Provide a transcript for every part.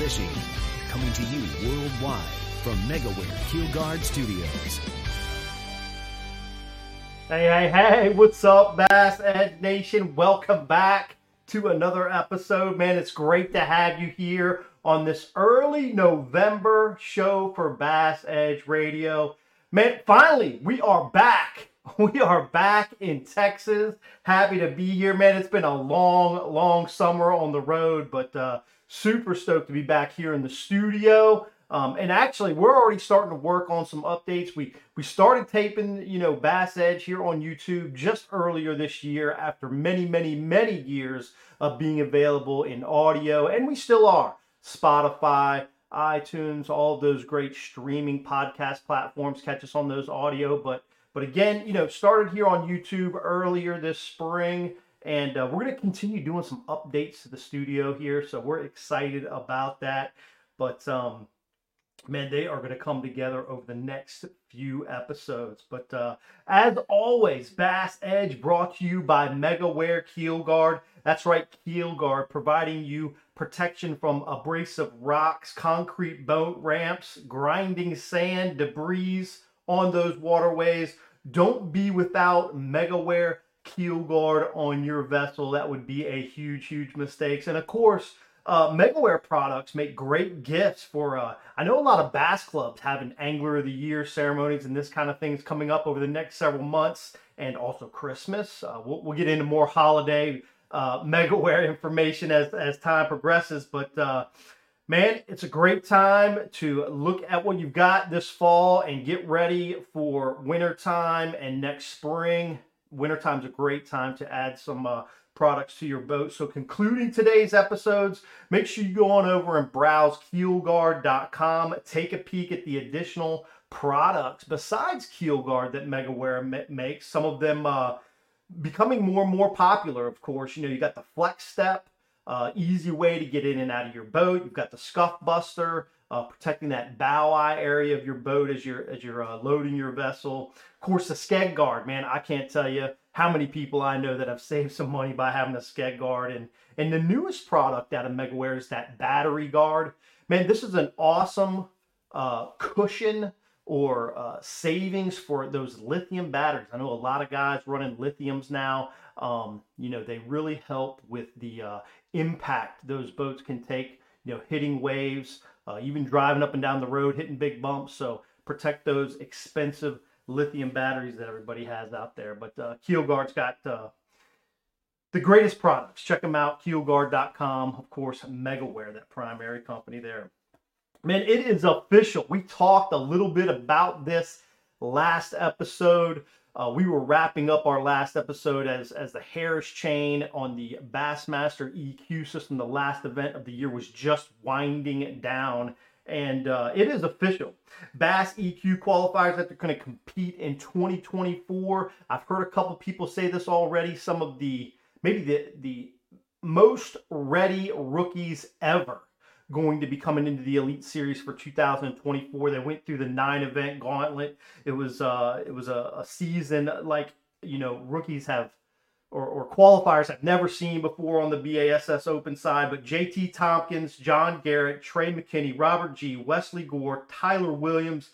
fishing, coming to you worldwide from Megaware Keelguard Studios. Hey, hey, hey, what's up, Bass Edge Nation? Welcome back to another episode. Man, it's great to have you here on this early November show for Bass Edge Radio. Man, finally, we are back. We are back in Texas. Happy to be here, man. It's been a long, long summer on the road, but uh, super stoked to be back here in the studio. Um, and actually, we're already starting to work on some updates. We we started taping, you know, Bass Edge here on YouTube just earlier this year, after many, many, many years of being available in audio, and we still are. Spotify, iTunes, all those great streaming podcast platforms catch us on those audio. But but again, you know, started here on YouTube earlier this spring, and uh, we're going to continue doing some updates to the studio here. So we're excited about that. But um, man, they are going to come together over the next few episodes. But uh, as always, Bass Edge brought to you by MegaWare Keel Guard. That's right, Keel Guard, providing you protection from abrasive rocks, concrete boat ramps, grinding sand, debris on those waterways. Don't be without MegaWare Keel Guard on your vessel. That would be a huge, huge mistake. And of course, uh, Megaware products make great gifts for. Uh, I know a lot of bass clubs have an Angler of the Year ceremonies and this kind of things coming up over the next several months, and also Christmas. Uh, we'll, we'll, get into more holiday uh, Megaware information as as time progresses, but uh, man, it's a great time to look at what you've got this fall and get ready for winter time and next spring. Wintertime's a great time to add some uh, products to your boat. So, concluding today's episodes, make sure you go on over and browse keelguard.com. Take a peek at the additional products besides Keelguard that MegaWare makes. Some of them uh, becoming more and more popular, of course. You know, you got the Flex Step, uh, easy way to get in and out of your boat. You've got the Scuff Buster. Uh, protecting that bow eye area of your boat as you're as you're uh, loading your vessel. Of course, the skeg guard, man. I can't tell you how many people I know that have saved some money by having a skeg guard. And, and the newest product out of MegaWare is that battery guard. Man, this is an awesome uh, cushion or uh, savings for those lithium batteries. I know a lot of guys running lithiums now. Um, you know, they really help with the uh, impact those boats can take, you know, hitting waves, uh, even driving up and down the road, hitting big bumps. So protect those expensive lithium batteries that everybody has out there. But uh, Keelguard's got uh, the greatest products. Check them out, keelguard.com. Of course, Megaware, that primary company there. Man, it is official. We talked a little bit about this last episode. Uh, we were wrapping up our last episode as, as the Harris chain on the Bassmaster EQ system. The last event of the year was just winding down and uh, it is official. Bass EQ qualifiers that they're going to compete in 2024. I've heard a couple people say this already. Some of the maybe the the most ready rookies ever going to be coming into the Elite Series for 2024. They went through the nine event gauntlet. It was uh, it was a, a season like you know rookies have or, or qualifiers I've never seen before on the BASS Open side, but JT Tompkins, John Garrett, Trey McKinney, Robert Gee, Wesley Gore, Tyler Williams,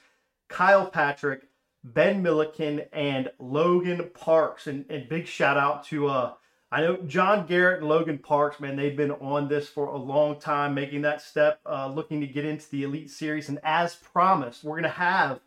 Kyle Patrick, Ben Milliken, and Logan Parks. And, and big shout out to uh I know John Garrett and Logan Parks, man, they've been on this for a long time, making that step, uh, looking to get into the Elite Series. And as promised, we're going to have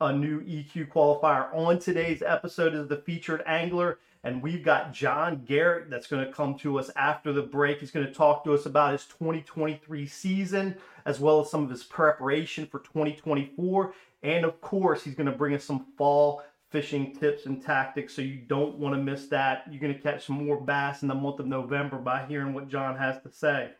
a new EQ qualifier on today's episode as the featured angler. And we've got John Garrett that's going to come to us after the break. He's going to talk to us about his 2023 season, as well as some of his preparation for 2024. And of course, he's going to bring us some fall fishing tips and tactics. So you don't want to miss that. You're going to catch some more bass in the month of November by hearing what John has to say.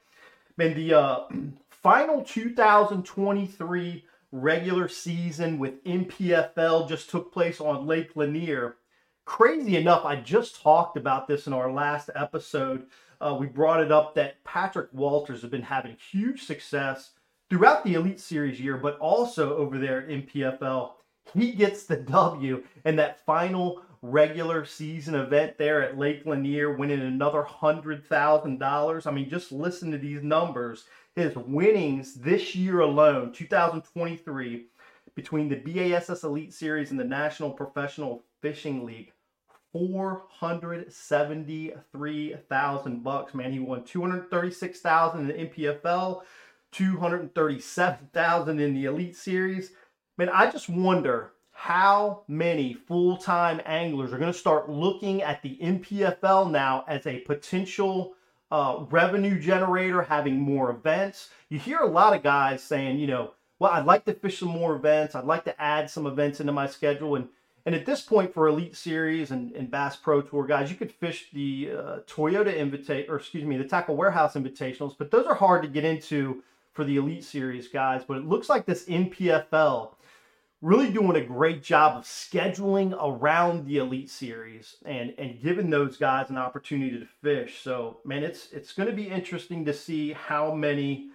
Man, the uh, final 2023 regular season with NPFL just took place on Lake Lanier crazy enough, I just talked about this in our last episode. Uh, we brought it up that Patrick Walters has been having huge success throughout the Elite Series year, but also over there in PFL. He gets the W in that final regular season event there at Lake Lanier, winning another $100,000. I mean, just listen to these numbers. His winnings this year alone, 2023, between the BASS Elite Series and the National Professional Fishing League, 473,000 bucks, man. He won 236,000 in the NPFL, 237,000 in the Elite Series. Man, I just wonder how many full-time anglers are going to start looking at the NPFL now as a potential uh, revenue generator, having more events. You hear a lot of guys saying, you know, well, I'd like to fish some more events. I'd like to add some events into my schedule. And and at this point for Elite Series and, and Bass Pro Tour guys, you could fish the uh, Toyota Invite, or excuse me, the Tackle Warehouse Invitationals, but those are hard to get into for the Elite Series guys. But it looks like this NPFL really doing a great job of scheduling around the Elite Series and and giving those guys an opportunity to fish. So man, it's it's going to be interesting to see how many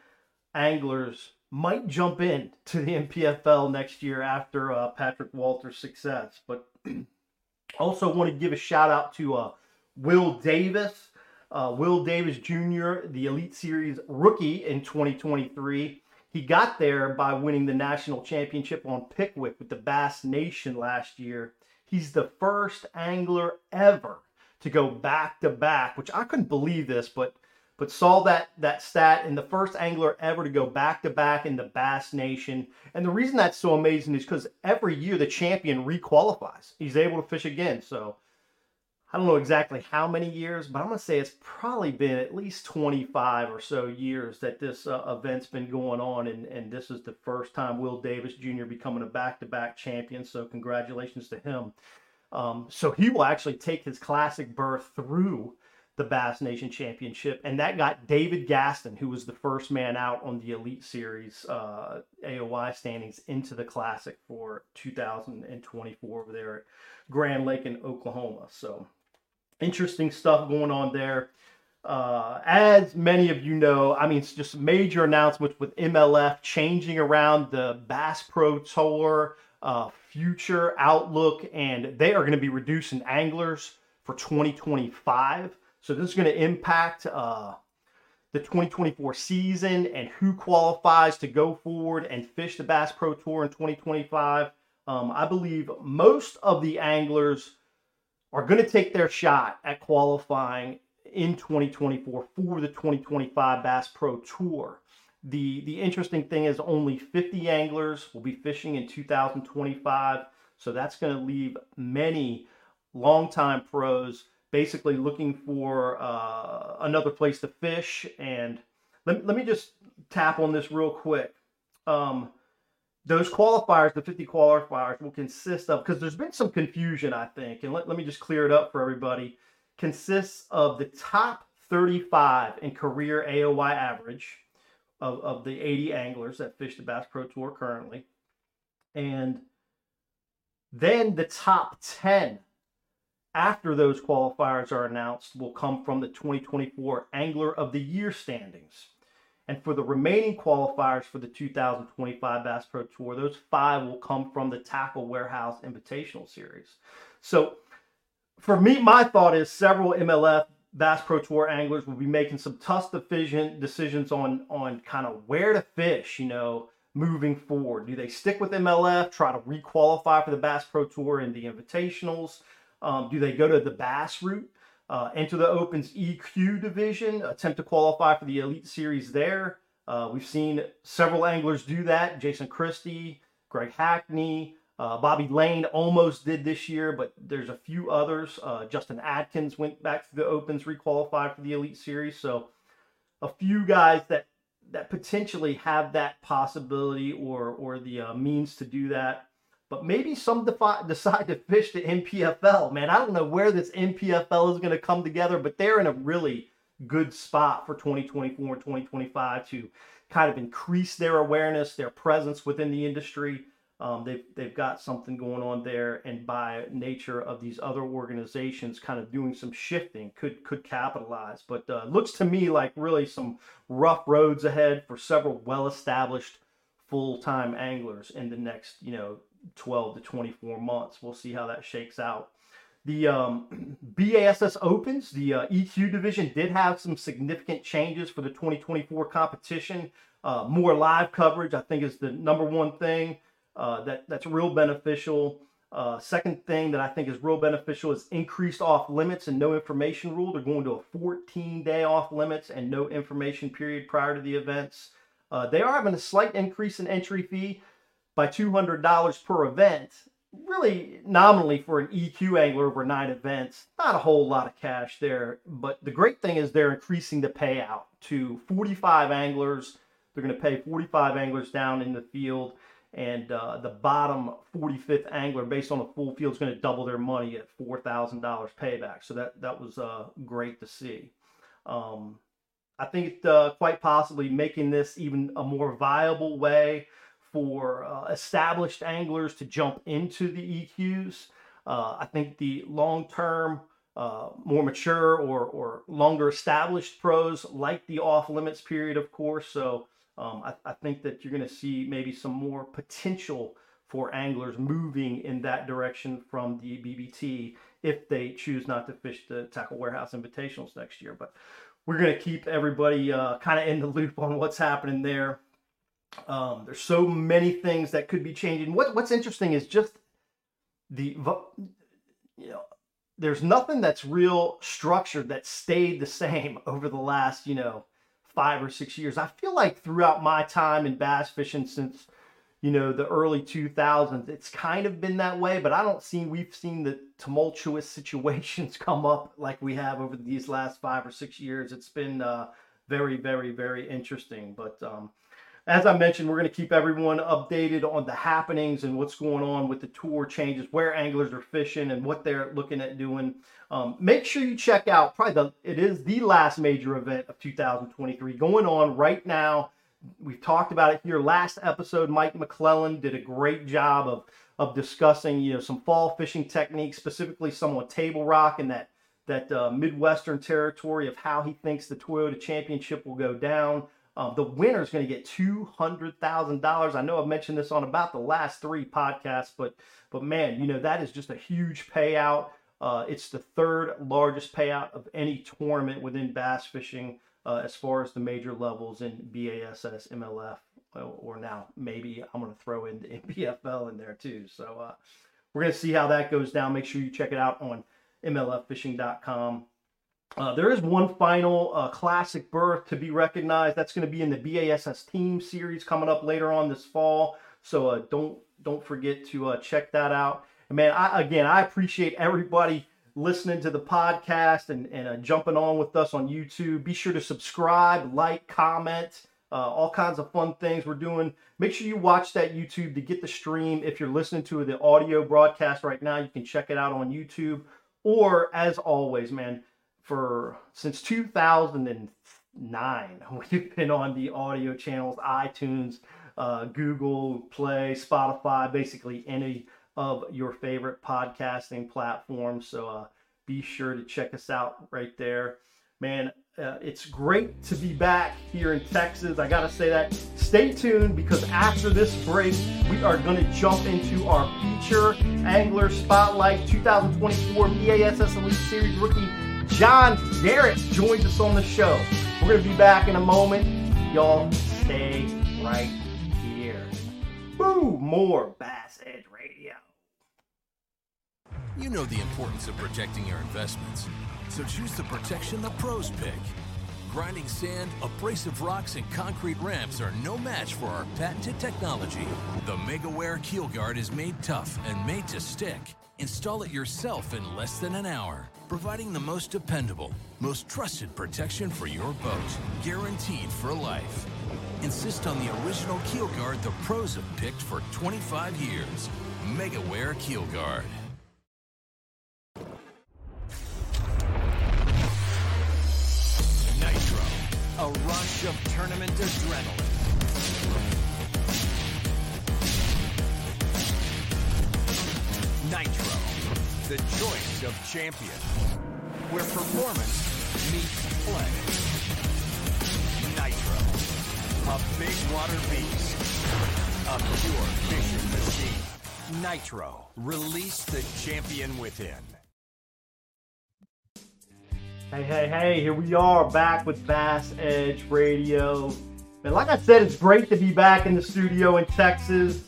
anglers might jump in to the NPFL next year after uh, Patrick Walters' success. But also want to give a shout out to uh, Will Davis, uh, Will Davis Jr., the Elite Series rookie in 2023. He got there by winning the national championship on Pickwick with the Bass Nation last year. He's the first angler ever to go back to back, which I couldn't believe this, but but saw that that stat and the first angler ever to go back to back in the Bass Nation. And the reason that's so amazing is because every year the champion requalifies. He's able to fish again. So I don't know exactly how many years, but I'm going to say it's probably been at least 25 or so years that this uh, event's been going on. And, and this is the first time Will Davis Jr. becoming a back to back champion. So congratulations to him. Um, so he will actually take his classic berth through the Bass Nation Championship, and that got David Gaston, who was the first man out on the Elite Series uh, AOY standings, into the Classic for 2024 over there at Grand Lake in Oklahoma. So interesting stuff going on there. Uh, as many of you know, I mean, it's just major announcements with MLF changing around the Bass Pro Tour uh, future outlook, and they are going to be reducing anglers for 2025. So this is going to impact uh, the 2024 season and who qualifies to go forward and fish the Bass Pro Tour in 2025. Um, I believe most of the anglers are going to take their shot at qualifying in 2024 for the 2025 Bass Pro Tour. The the interesting thing is only 50 anglers will be fishing in 2025, so that's going to leave many longtime pros basically looking for uh, another place to fish. And let, let me just tap on this real quick. Um, those qualifiers, the 50 qualifiers, will consist of, because there's been some confusion, I think, and let, let me just clear it up for everybody, consists of the top 35 in career AOY average of, of the 80 anglers that fish the Bass Pro Tour currently. And then the top 10 after those qualifiers are announced will come from the 2024 Angler of the Year standings. And for the remaining qualifiers for the 2025 Bass Pro Tour, those five will come from the Tackle Warehouse Invitational Series. So for me, my thought is several MLF Bass Pro Tour anglers will be making some tough decision, decisions on, on kind of where to fish, you know, moving forward. Do they stick with MLF, try to requalify for the Bass Pro Tour and the invitationals? Um, do they go to the Bass route, uh, enter the Opens EQ division, attempt to qualify for the Elite Series there? Uh, we've seen several anglers do that. Jason Christie, Greg Hackney, uh, Bobby Lane almost did this year, but there's a few others. Uh, Justin Atkins went back to the Opens, requalified for the Elite Series. So a few guys that that potentially have that possibility or or the uh, means to do that. But maybe some defi- decide to fish the NPFL. Man, I don't know where this NPFL is going to come together, but they're in a really good spot for 2024 and 2025 to kind of increase their awareness, their presence within the industry. Um, they've they've got something going on there, and by nature of these other organizations, kind of doing some shifting, could could capitalize. But uh, looks to me like really some rough roads ahead for several well-established full-time anglers in the next you know 12 to 24 months. We'll see how that shakes out. the um, BASS Opens, the uh, EQ division, did have some significant changes for the 2024 competition. Uh, more live coverage, I think, is the number one thing uh, that that's real beneficial. Uh, second thing that I think is real beneficial is increased off limits and no information rule. They're going to a 14 day off limits and no information period prior to the events. Uh, they are having a slight increase in entry fee by $200 per event. Really, nominally for an EQ angler over nine events, not a whole lot of cash there. But the great thing is they're increasing the payout to 45 anglers. They're going to pay 45 anglers down in the field and uh, the bottom 45th angler based on a full field is going to double their money at $4000 payback so that that was uh, great to see um, i think uh, quite possibly making this even a more viable way for uh, established anglers to jump into the eqs uh, i think the long term uh, more mature or, or longer established pros like the off limits period of course so um, I, I, think that you're going to see maybe some more potential for anglers moving in that direction from the BPT if they choose not to fish the Tackle Warehouse Invitationals next year. But we're going to keep everybody uh, kind of in the loop on what's happening there. Um, there's so many things that could be changing. What, what's interesting is just the, you know, there's nothing that's real structured that stayed the same over the last, you know, five or six years. I feel like throughout my time in bass fishing since you know the early 2000s, it's kind of been that way. But I don't see we've seen the tumultuous situations come up like we have over these last five or six years. It's been uh, very, very, very interesting. But um, as I mentioned, we're going to keep everyone updated on the happenings and what's going on with the tour changes, where anglers are fishing, and what they're looking at doing. Um, make sure you check out probably the it is the last major event of 2023 going on right now. We've talked about it here last episode. Mike McClelland did a great job of of discussing you know some fall fishing techniques, specifically some on table rock and that that uh, Midwestern territory of how he thinks the Toyota Championship will go down. Um, the winner is going to get two hundred thousand dollars. I know I've mentioned this on about the last three podcasts, but but man, you know that is just a huge payout. Uh, it's the third largest payout of any tournament within bass fishing uh, as far as the major levels in BASS, MLF, or now maybe I'm going to throw in the NPFL in there too. So uh, we're going to see how that goes down. Make sure you check it out on MLFfishing.com. Uh, there is one final uh, classic berth to be recognized. That's going to be in the BASS Team Series coming up later on this fall. So uh, don't don't forget to uh, check that out. And man, I, again, I appreciate everybody listening to the podcast and, and uh, jumping on with us on YouTube. Be sure to subscribe, like, comment, uh, all kinds of fun things we're doing. Make sure you watch that YouTube to get the stream. If you're listening to the audio broadcast right now, you can check it out on YouTube. Or as always, man, for since 2009, we've been on the audio channels, iTunes, uh, Google Play, Spotify, basically any of your favorite podcasting platforms. So uh, be sure to check us out right there. Man, uh, it's great to be back here in Texas. I got to say that. Stay tuned because after this break, we are going to jump into our feature Angler Spotlight 2024 BASS Elite Series rookie John Garrett joins us on the show. We're going to be back in a moment. Y'all stay right here. Boo! More Bass Edge Radio. You know the importance of protecting your investments, so choose the protection the pros pick. Grinding sand, abrasive rocks, and concrete ramps are no match for our patented technology. The MegaWare Keel Guard is made tough and made to stick. Install it yourself in less than an hour, providing the most dependable, most trusted protection for your boat, guaranteed for life. Insist on the original keel guard the pros have picked for 25 years. MegaWare Keel Guard. Nitro, a rush of tournament adrenaline. The choice of champion, where performance meets play. Nitro, a big water beast, a pure fishing machine. Nitro, release the champion within. Hey, hey, hey, here we are back with Bass Edge Radio. And like I said, it's great to be back in the studio in Texas.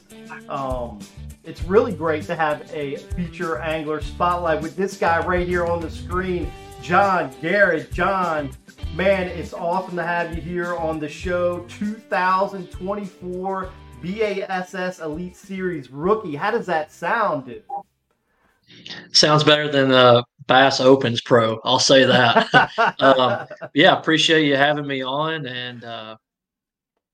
Um, it's really great to have a feature angler spotlight with this guy right here on the screen, John Garrett. John, man, it's awesome to have you here on the show. 2024 BASS Elite Series rookie. How does that sound, dude? Sounds better than uh, Bass Opens Pro. I'll say that. um, yeah, appreciate you having me on, and uh,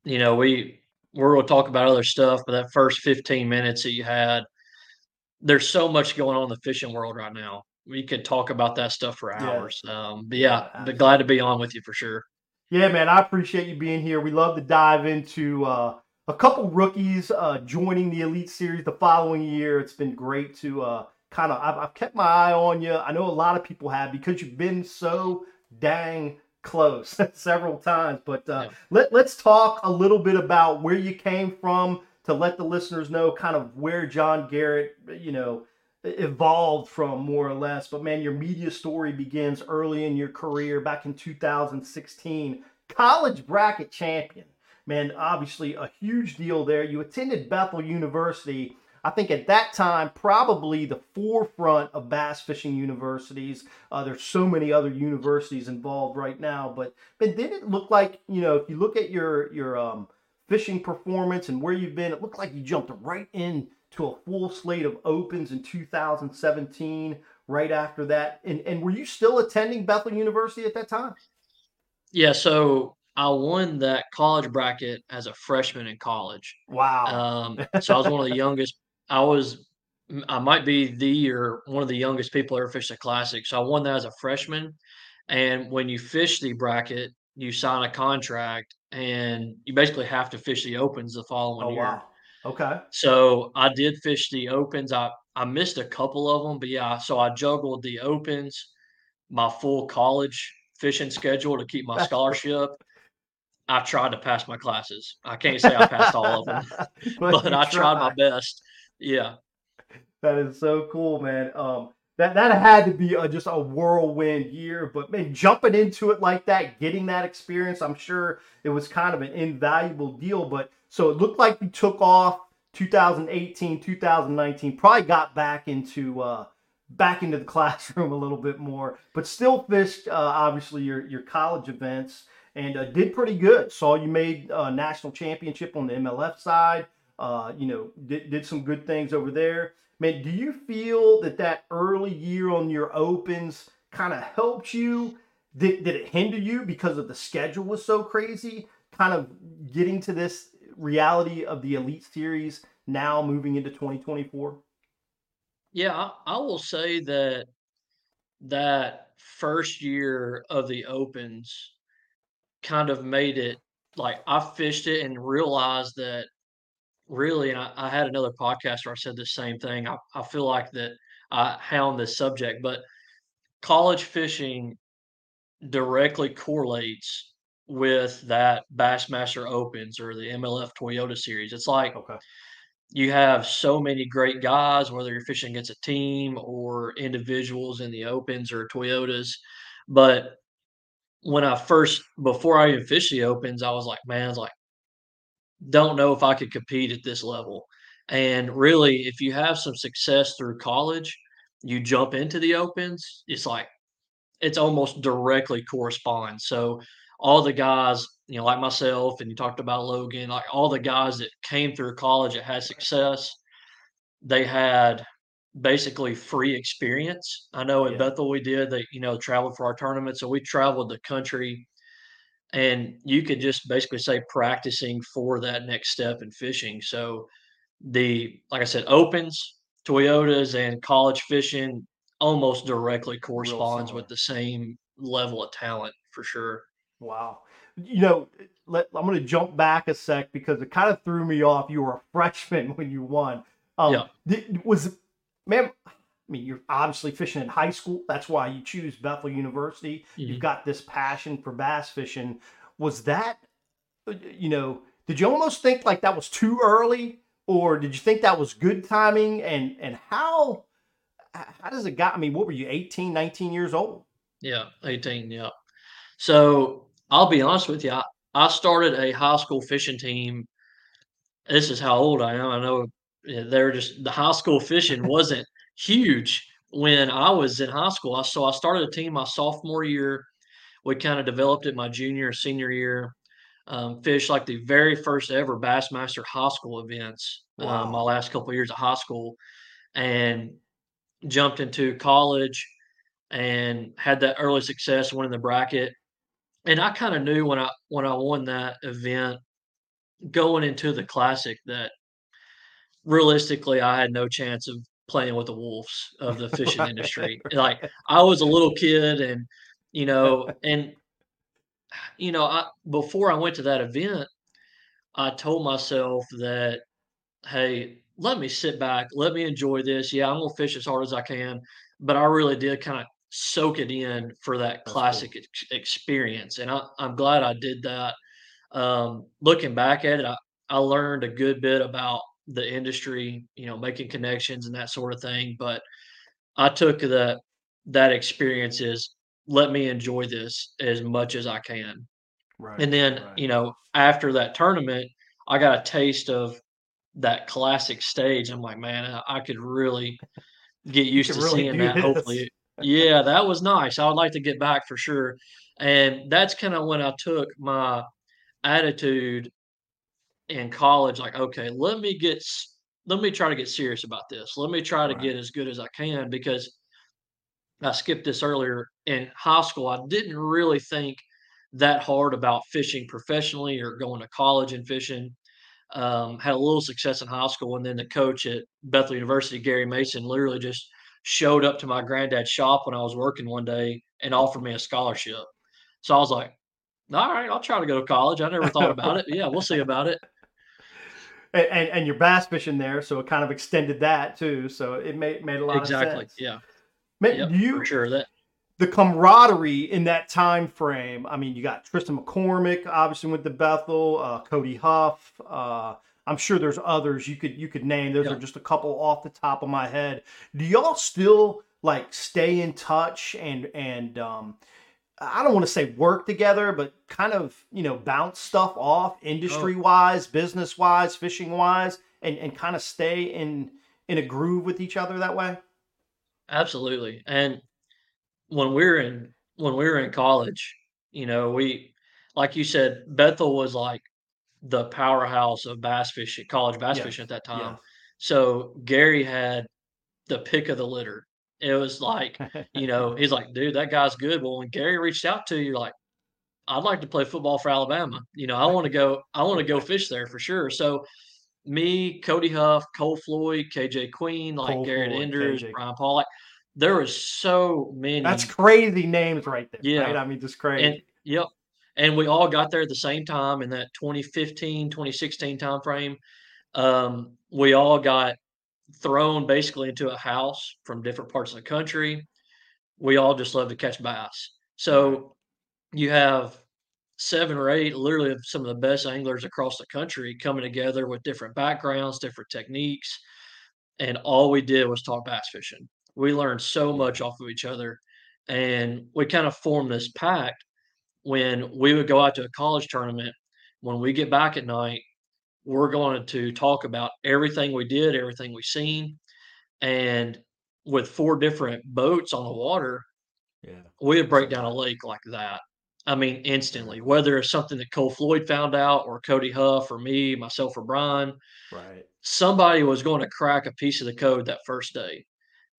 you know we we're going to talk about other stuff, but that first 15 minutes that you had, there's so much going on in the fishing world right now. We could talk about that stuff for hours. Yeah. Um, but yeah, but glad to be on with you for sure. Yeah, man, I appreciate you being here. We love to dive into uh, a couple rookies uh, joining the Elite Series the following year. It's been great to uh, kind of, I've, I've kept my eye on you. I know a lot of people have because you've been so dang close several times. But uh, yeah. let, let's talk a little bit about where you came from to let the listeners know kind of where John Garrett, you know, evolved from more or less. But man, your media story begins early in your career back in 2016, college bracket champion. Man, obviously a huge deal there. You attended Bethel University I think at that time, probably the forefront of bass fishing universities. Uh, there's so many other universities involved right now, but but did it look like you know if you look at your your um, fishing performance and where you've been, it looked like you jumped right in to a full slate of opens in 2017. Right after that, and and were you still attending Bethel University at that time? Yeah, so I won that college bracket as a freshman in college. Wow. Um, so I was one of the youngest I was I might be the or one of the youngest people ever fished a classic. So I won that as a freshman. And when you fish the bracket, you sign a contract and you basically have to fish the opens the following oh, year. Wow. Okay. So I did fish the opens. I, I missed a couple of them, but yeah, so I juggled the opens, my full college fishing schedule to keep my scholarship. I tried to pass my classes. I can't say I passed all of them, but, but I tried my best. Yeah. That is so cool, man. Um, that that had to be a, just a whirlwind year, but man, jumping into it like that, getting that experience, I'm sure it was kind of an invaluable deal. But so it looked like you took off 2018, 2019, probably got back into uh, back into the classroom a little bit more, but still fished uh, obviously your your college events and uh, did pretty good. Saw you made a national championship on the MLF side uh, you know, did, did some good things over there. Man, do you feel that that early year on your opens kind of helped you? Did, did it hinder you because of the schedule was so crazy? Kind of getting to this reality of the Elite Series now moving into 2024? Yeah, I, I will say that that first year of the opens kind of made it like I fished it and realized that really, and I, I, had another podcast where I said the same thing. I, I feel like that I hound this subject, but college fishing directly correlates with that Bassmaster Opens or the MLF Toyota Series. It's like okay. you have so many great guys, whether you're fishing against a team or individuals in the Opens or Toyotas. But when I first, before I even fished the Opens, I was like, man, I was like, don't know if I could compete at this level. And really, if you have some success through college, you jump into the opens, it's like it's almost directly corresponds. So all the guys, you know, like myself, and you talked about Logan, like all the guys that came through college that had success, they had basically free experience. I know at yeah. Bethel we did that, you know, traveled for our tournament. So we traveled the country and you could just basically say practicing for that next step in fishing. So the like I said, opens, Toyotas, and college fishing almost directly corresponds with the same level of talent for sure. Wow. You know, let, I'm going to jump back a sec because it kind of threw me off. You were a freshman when you won. Um, yeah. Th- was man, I mean, you're obviously fishing in high school. That's why you choose Bethel University. Mm-hmm. You've got this passion for bass fishing. Was that, uh, you know, did you almost think like that was too early, or did you think that was good timing? And and how how does it got? I mean, what were you, 18, 19 years old? Yeah, 18, yeah. So I'll be honest with you. I, I started a high school fishing team. This is how old I am. I know they're just the high school fishing wasn't huge when I was in high school. I so I started a team my sophomore year. We kind of developed it my junior, senior year. Um, fished like the very first ever Bassmaster high school events. Wow. Um, my last couple of years of high school, and jumped into college and had that early success winning the bracket. And I kind of knew when I when I won that event going into the classic that realistically I had no chance of playing with the wolves of the fishing industry. Like I was a little kid and you know and you know I before I went to that event I told myself that hey let me sit back let me enjoy this yeah I'm to fish as hard as I can but I really did kind of soak it in for that classic cool. ex- experience and I, I'm glad I did that um, looking back at it I, I learned a good bit about the industry, you know, making connections and that sort of thing. But I took that that experience is let me enjoy this as much as I can. Right. And then, right. you know, after that tournament, I got a taste of that classic stage. I'm like, man, I, I could really get used to really seeing that. This. Hopefully, yeah, that was nice. I would like to get back for sure. And that's kind of when I took my attitude in college like okay let me get let me try to get serious about this. Let me try to right. get as good as i can because i skipped this earlier in high school i didn't really think that hard about fishing professionally or going to college and fishing. Um, had a little success in high school and then the coach at bethel university gary mason literally just showed up to my granddad's shop when i was working one day and offered me a scholarship. So i was like all right i'll try to go to college. I never thought about it. Yeah we'll see about it and, and, and you're bass fishing there, so it kind of extended that too. So it made made a lot exactly, of sense. Exactly. Yeah. Man, yep, you sure that the camaraderie in that time frame. I mean, you got Tristan McCormick, obviously with the Bethel, uh, Cody Huff. Uh, I'm sure there's others you could you could name. Those yep. are just a couple off the top of my head. Do y'all still like stay in touch and and um, I don't want to say work together, but kind of, you know, bounce stuff off oh. industry wise, business wise, fishing wise, and, and kind of stay in in a groove with each other that way? Absolutely. And when we were in when we were in college, you know, we like you said, Bethel was like the powerhouse of bass fishing, college bass fishing at that time. So Gary had the pick of the litter it was like, you know, he's like, dude, that guy's good. Well, when Gary reached out to you, like, I'd like to play football for Alabama. You know, I want to go, I want to go fish there for sure. So me, Cody Huff, Cole Floyd, KJ Queen, like Cole Garrett Floyd, Enders, KJ. Brian Paul, like there was so many. That's crazy names right there. Yeah. Right? I mean, just crazy. And, yep. And we all got there at the same time in that 2015, 2016 time frame. Um, we all got thrown basically into a house from different parts of the country. We all just love to catch bass. So you have seven or eight, literally some of the best anglers across the country coming together with different backgrounds, different techniques. And all we did was talk bass fishing. We learned so much off of each other. And we kind of formed this pact when we would go out to a college tournament. When we get back at night, we're going to talk about everything we did, everything we seen, and with four different boats on the water, yeah, we would break down a lake like that. I mean, instantly. Whether it's something that Cole Floyd found out, or Cody Huff, or me, myself, or Brian, right? Somebody was going to crack a piece of the code that first day,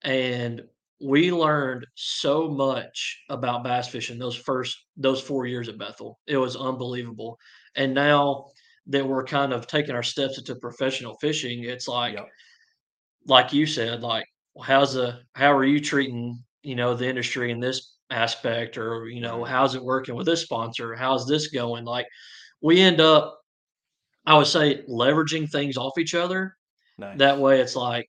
and we learned so much about bass fishing those first those four years at Bethel. It was unbelievable, and now that we're kind of taking our steps into professional fishing, it's like, yep. like you said, like how's the how are you treating you know the industry in this aspect, or you know mm-hmm. how's it working with this sponsor? How's this going? Like we end up, I would say, leveraging things off each other. Nice. That way, it's like,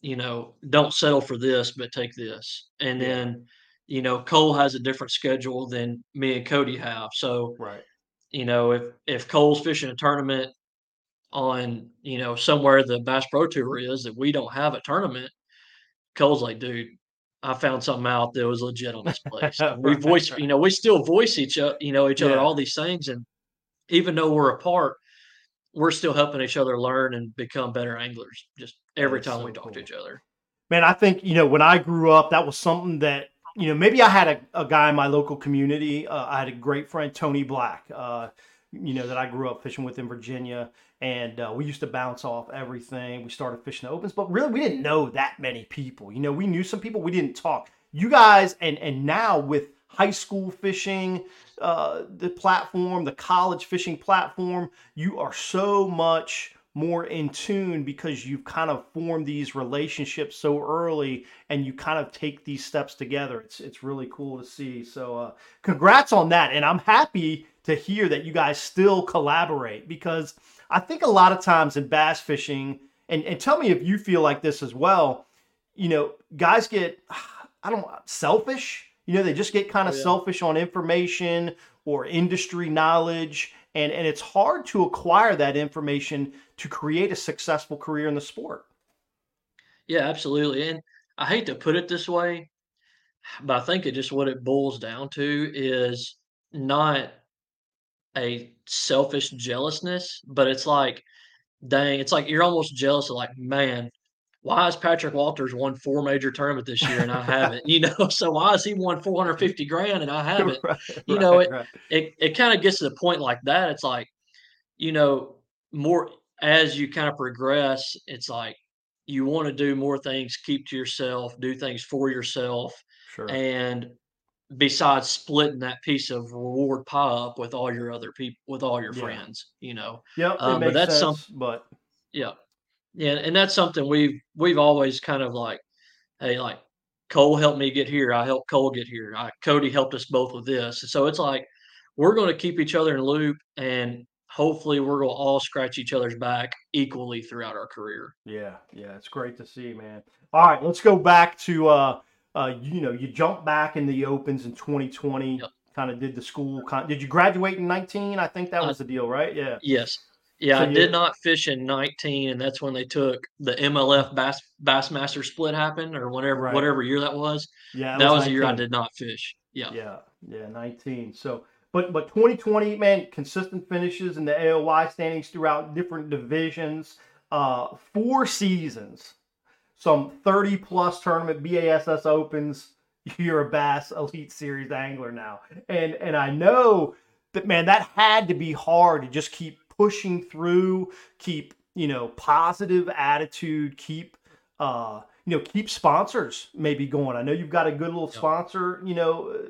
you know, don't settle for this, but take this, and yeah. then you know, Cole has a different schedule than me and Cody have. So right you know, if if Cole's fishing a tournament on, you know, somewhere the Bass Pro Tour is that we don't have a tournament, Cole's like, dude, I found something out that was legit on this place. we voice, you know, we still voice each other, you know, each other Yeah. all these things, and even though we're apart, we're still helping each other learn and become better anglers. Just every is time so we talk cool. to each other. Man, I think you know when I grew up, that was something that you know maybe I had a, a guy in my local community. Uh, I had a great friend, Tony Black. Uh, you know that I grew up fishing with in Virginia, and uh, we used to bounce off everything. We started fishing the opens, but really we didn't know that many people. You know, we knew some people, we didn't talk. You guys, and and now with high school fishing, uh, the platform, the college fishing platform, you are so much more in tune because you've kind of formed these relationships so early and you kind of take these steps together. It's it's really cool to see. So uh, congrats on that. And I'm happy to hear that you guys still collaborate because I think a lot of times in bass fishing, and, and tell me if you feel like this as well, you know, guys get I don't selfish. You know, they just get kind of Oh, yeah. selfish on information or industry knowledge. And, and it's hard to acquire that information to create a successful career in the sport. Yeah, absolutely. And I hate to put it this way, but I think it just what it boils down to is not a selfish jealousness, but it's like, dang, it's like you're almost jealous of like, man, why has Patrick Walters won four major tournament this year and I haven't? You know, so why has he won 450 grand and I haven't? Right, You know, right, it- right. it it kind of gets to the point like that. It's like, you know, more as you kind of progress, it's like you want to do more things, keep to yourself, do things for yourself, Sure. and besides splitting that piece of reward pie up with all your other people, with all your Yeah. friends, you know, Yep, um, but that's some- But yeah, yeah, and that's something we've we've always kind of like, hey, like Cole helped me get here, I helped Cole get here, I, Cody helped us both with this, so it's like we're going to keep each other in loop, and hopefully we're going to all scratch each other's back equally throughout our career. yeah, yeah, it's great to see, man. All right, let's go back to uh, uh, you know, you jumped back in the opens in 2020. Yep. Kind of did the school. Con- did you graduate in 19? I think that I- was the deal, right? Yeah. Yes. Yeah, So I did not fish in 19, and that's when they took the MLF Bass Bassmaster split happened, or whatever Right. whatever year that was. Yeah. that was the year I did not fish. Yeah. Yeah, yeah, 19. So, but but 2020, man, consistent finishes in the AOY standings throughout different divisions. Uh, four seasons, some 30 plus tournament BASS Opens. You're a Bass Elite Series angler now, and and I know that man, that had to be hard to just keep pushing through, keep you know positive attitude, keep uh you know keep sponsors maybe going. I know you've got a good little sponsor, you know,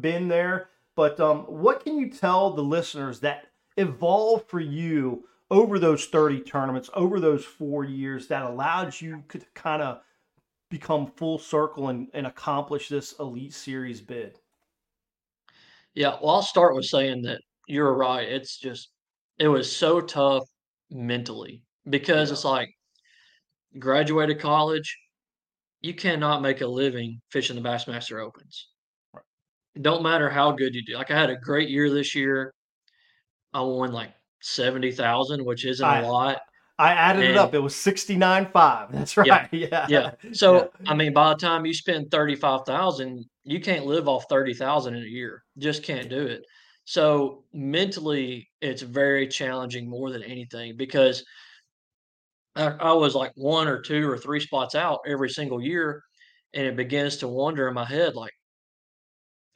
been there. But um, what can you tell the listeners that evolved for you over those 30 tournaments, over those four years that allowed you to kind of become full circle and, and accomplish this Elite Series bid? Yeah, well, I'll start with saying that you're right. It's just it was so tough mentally because Yeah. it's like graduated college, you cannot make a living fishing the Bassmaster Opens. Don't matter how good you do. Like I had a great year this year. I won like seventy thousand, which isn't I- a lot. I added it up. It was 69.5. That's right. Yeah. Yeah. So I mean, by the time you spend thirty five thousand, you can't live off thirty thousand in a year. Just can't do it. So mentally, it's very challenging more than anything because I, I was like one or two or three spots out every single year, and it begins to wonder in my head, like,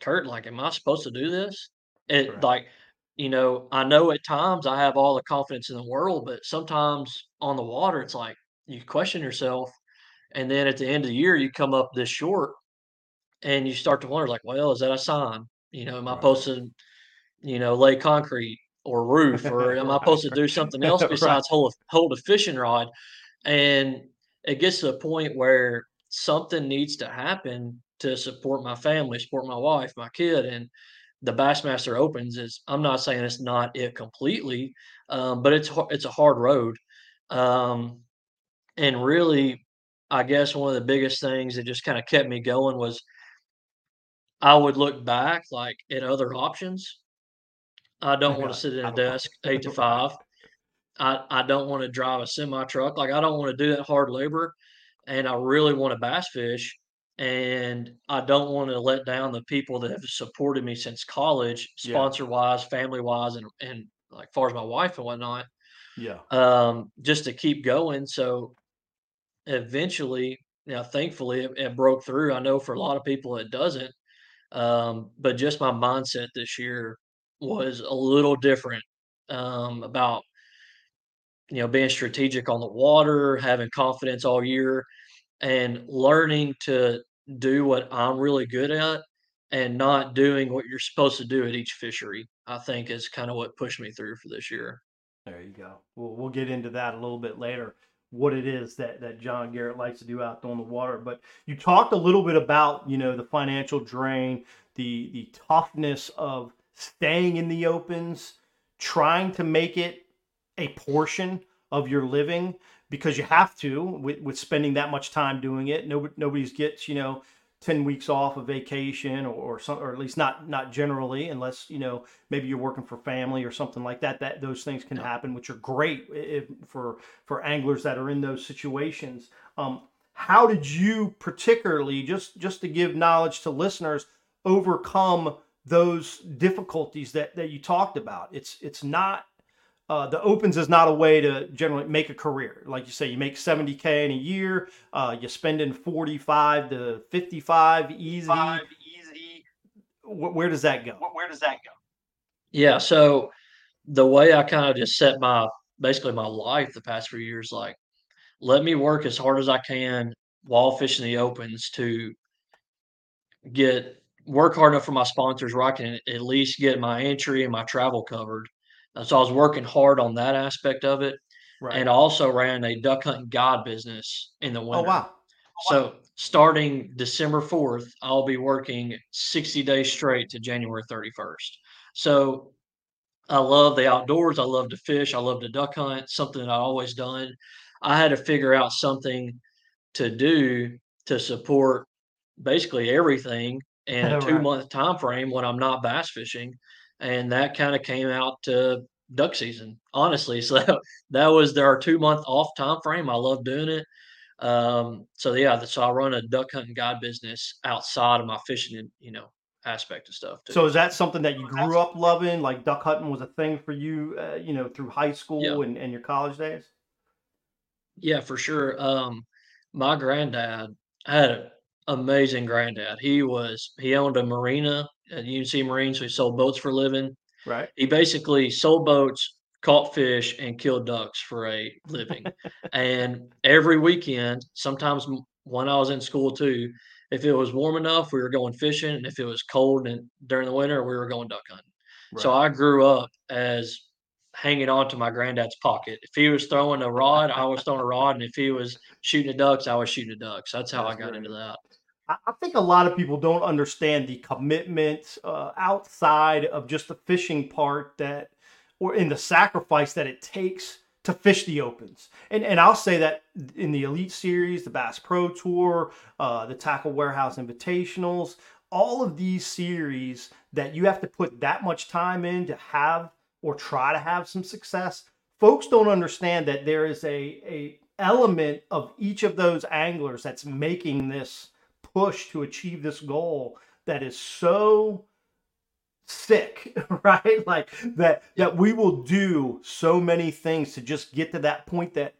Kurt, like, am I supposed to do this? It Right. like, you know, I know at times I have all the confidence in the world, but sometimes on the water, it's like you question yourself, and then at the end of the year, you come up this short, and you start to wonder, like, well, is that a sign? You know, am I Right. supposed to, you know, lay concrete or roof, or am I supposed to do something else besides hold a, hold a fishing rod? And it gets to a point where something needs to happen to support my family, support my wife, my kid, and the Bassmaster Opens is. I'm not saying it's not it completely, um, but it's it's a hard road, um, and really, I guess one of the biggest things that just kind of kept me going was I would look back like at other options. I don't want to sit at I a desk eight to five. I, I don't want to drive a semi truck. Like I don't want to do that hard labor. And I really want to bass fish. and I don't want to let down the people that have supported me since college, sponsor wise, family wise, and and like far as my wife and whatnot, Yeah. um, just to keep going. So eventually, you know, thankfully it, it broke through. I know for a lot of people it doesn't. Um, but just my mindset this year was a little different um, about you know being strategic on the water, having confidence all year, and learning to do what I'm really good at and not doing what you're supposed to do at each fishery. I think is kind of what pushed me through for this year. There you go. We'll we'll get into that a little bit later. What it is that that John Garrett likes to do out on the water, but you talked a little bit about you know the financial drain, the the toughness of staying in the opens, trying to make it a portion of your living because you have to with, with spending that much time doing it. Nobody nobody's gets you know 10 weeks off of vacation or, or some or at least not not generally unless you know maybe you're working for family or something like that that those things can happen which are great if, for for anglers that are in those situations um, how did you particularly just just to give knowledge to listeners overcome those difficulties that that you talked about it's it's not uh, the opens is not a way to generally make a career. Like you say, you make 70K in a year, uh, you're spending 45 to 55 easy. Five easy. Wh- Where does that go? Where does that go? Yeah, so the way I kind of just set my basically my life the past few years, like let me work as hard as I can while fishing the opens to get work hard enough for my sponsors where I can at least get my entry and my travel covered. And so I was working hard on that aspect of it. Right. And I also ran a duck hunting guide business in the winter. oh, winter. wow. Oh, so starting December 4th, I'll be working 60 days straight to January 31st. So I love the outdoors. I love to fish. I love to duck hunt, something that I've always done. I had to figure out something to do to support basically everything in a Right. two month time frame when I'm not bass fishing. And that kind of came out to duck season, honestly. So that, that was their two month off time frame. I love doing it. Um, so yeah, so I run a duck hunting guide business outside of my fishing, and you know, aspect of stuff too. So is that something that you grew up loving? Like duck hunting was a thing for you, uh, you know, through high school Yeah. and, and your college days? Yeah, for sure. Um, my granddad had an amazing granddad. He was he owned a marina at UNC Marine, so he sold boats for a living. Right. He basically sold boats, caught fish, and killed ducks for a living. and every weekend, sometimes when I was in school too, if it was warm enough, we were going fishing, and if it was cold and during the winter, we were going duck hunting. So I grew up as hanging on to my granddad's pocket. If he was throwing a rod, I was throwing a rod, and if he was shooting the ducks, I was shooting the ducks. That's how That's I got great. into that. I think a lot of people don't understand the commitment uh, outside of just the fishing part that, or in the sacrifice that it takes to fish the opens. And and I'll say that in the Elite Series, the Bass Pro Tour, uh, the Tackle Warehouse Invitationals, all of these series that you have to put that much time in to have or try to have some success. Folks don't understand that there is a a element of each of those anglers that's making this push to achieve this goal that is so sick right? Like that that we will do so many things to just get to that point that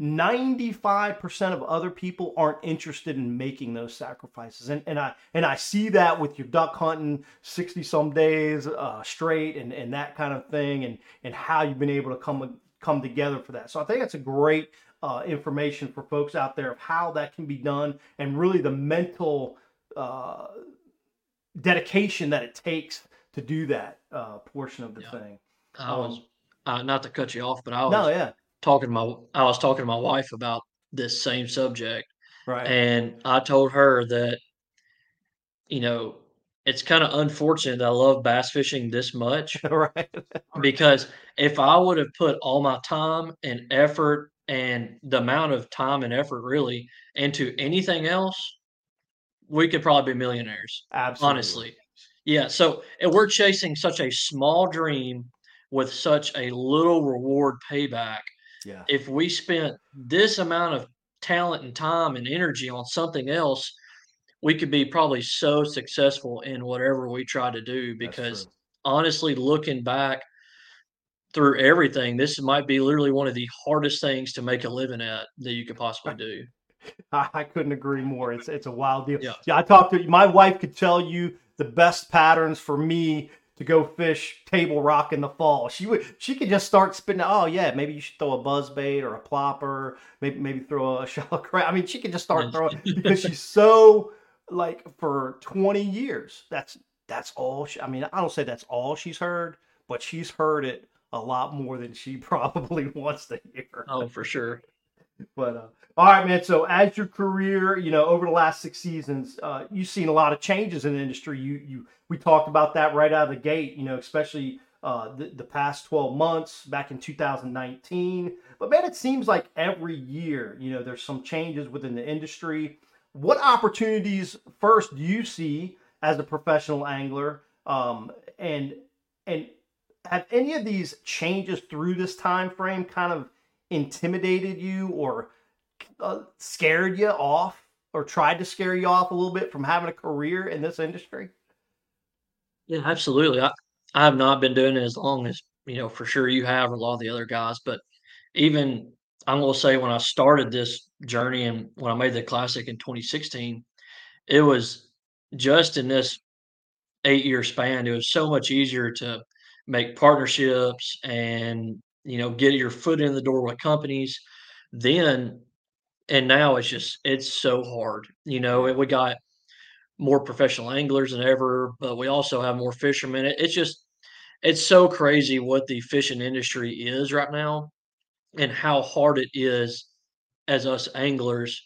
95% of other people aren't interested in making those sacrifices. And, and i and i see that with your duck hunting 60 some days uh, straight and and that kind of thing and and how you've been able to come come together for that. So i think that's a great uh, information for folks out there of how that can be done and really the mental uh, dedication that it takes to do that uh, portion of the Yeah. thing. I was uh, not to cut you off, but I was No, yeah, talking to my I was talking to my wife about this same subject, right. and I told her that you know it's kind of unfortunate that I love bass fishing this much right. because if I would have put all my time and effort and the amount of time and effort really into anything else, we could probably be millionaires. Absolutely. Honestly. Yeah. So and we're chasing such a small dream with such a little reward payback. Yeah. If we spent this amount of talent and time and energy on something else, we could be probably so successful in whatever we try to do because honestly, looking back through everything, this might be literally one of the hardest things to make a living at that you could possibly do. I, couldn't agree more. It's it's a wild deal. Yeah. Yeah, I talked to my wife could tell you the best patterns for me to go fish table rock in the fall. She would she could just start spinning. Oh yeah, maybe you should throw a buzz bait or a plopper. Maybe maybe throw a shallow crab. I mean, she could just start throwing because she's so like for 20 years. That's that's all. She, I mean, I don't say that's all she's heard, but she's heard it a lot more than she probably wants to hear. Oh, for sure. But uh, all right, man. So as your career, you know, over the last six seasons, uh, you've seen a lot of changes in the industry. You you we talked about that right out of the gate. You know, especially uh, the the past twelve months back in 2019. But man, it seems like every year, you know, there's some changes within the industry. What opportunities first do you see as a professional angler? Um, and and have any of these changes through this time frame kind of intimidated you or uh, scared you off or tried to scare you off a little bit from having a career in this industry? Yeah, absolutely. I I have not been doing it as long as, you know, for sure you have or a lot of the other guys, but even I'm gonna say when I started this journey and when I made the classic in 2016, it was just in this eight year span, it was so much easier to make partnerships and, you know, get your foot in the door with companies then and now it's just it's so hard, you know, we got more professional anglers than ever, but we also have more fishermen. It, it's just it's so crazy what the fishing industry is right now and how hard it is as us anglers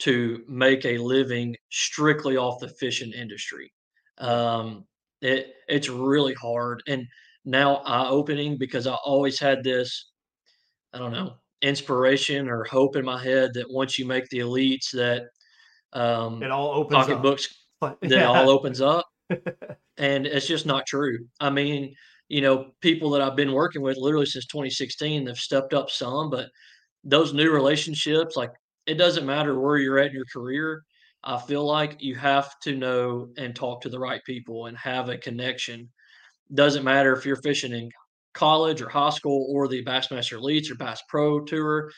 to make a living strictly off the fishing industry. Um, it it's really hard and now eye opening because I always had this I don't know inspiration or hope in my head that once you make the elites that um, It all opens up. pocketbooks But that it all opens up and it's just not true. I mean, you know, people that I've been working with literally since 2016 have stepped up some, but those new relationships, like it doesn't matter where you're at in your career. I feel like you have to know and talk to the right people and have a connection. Doesn't matter if you're fishing in college or high school or the Bassmaster Elites or Bass Pro Tour.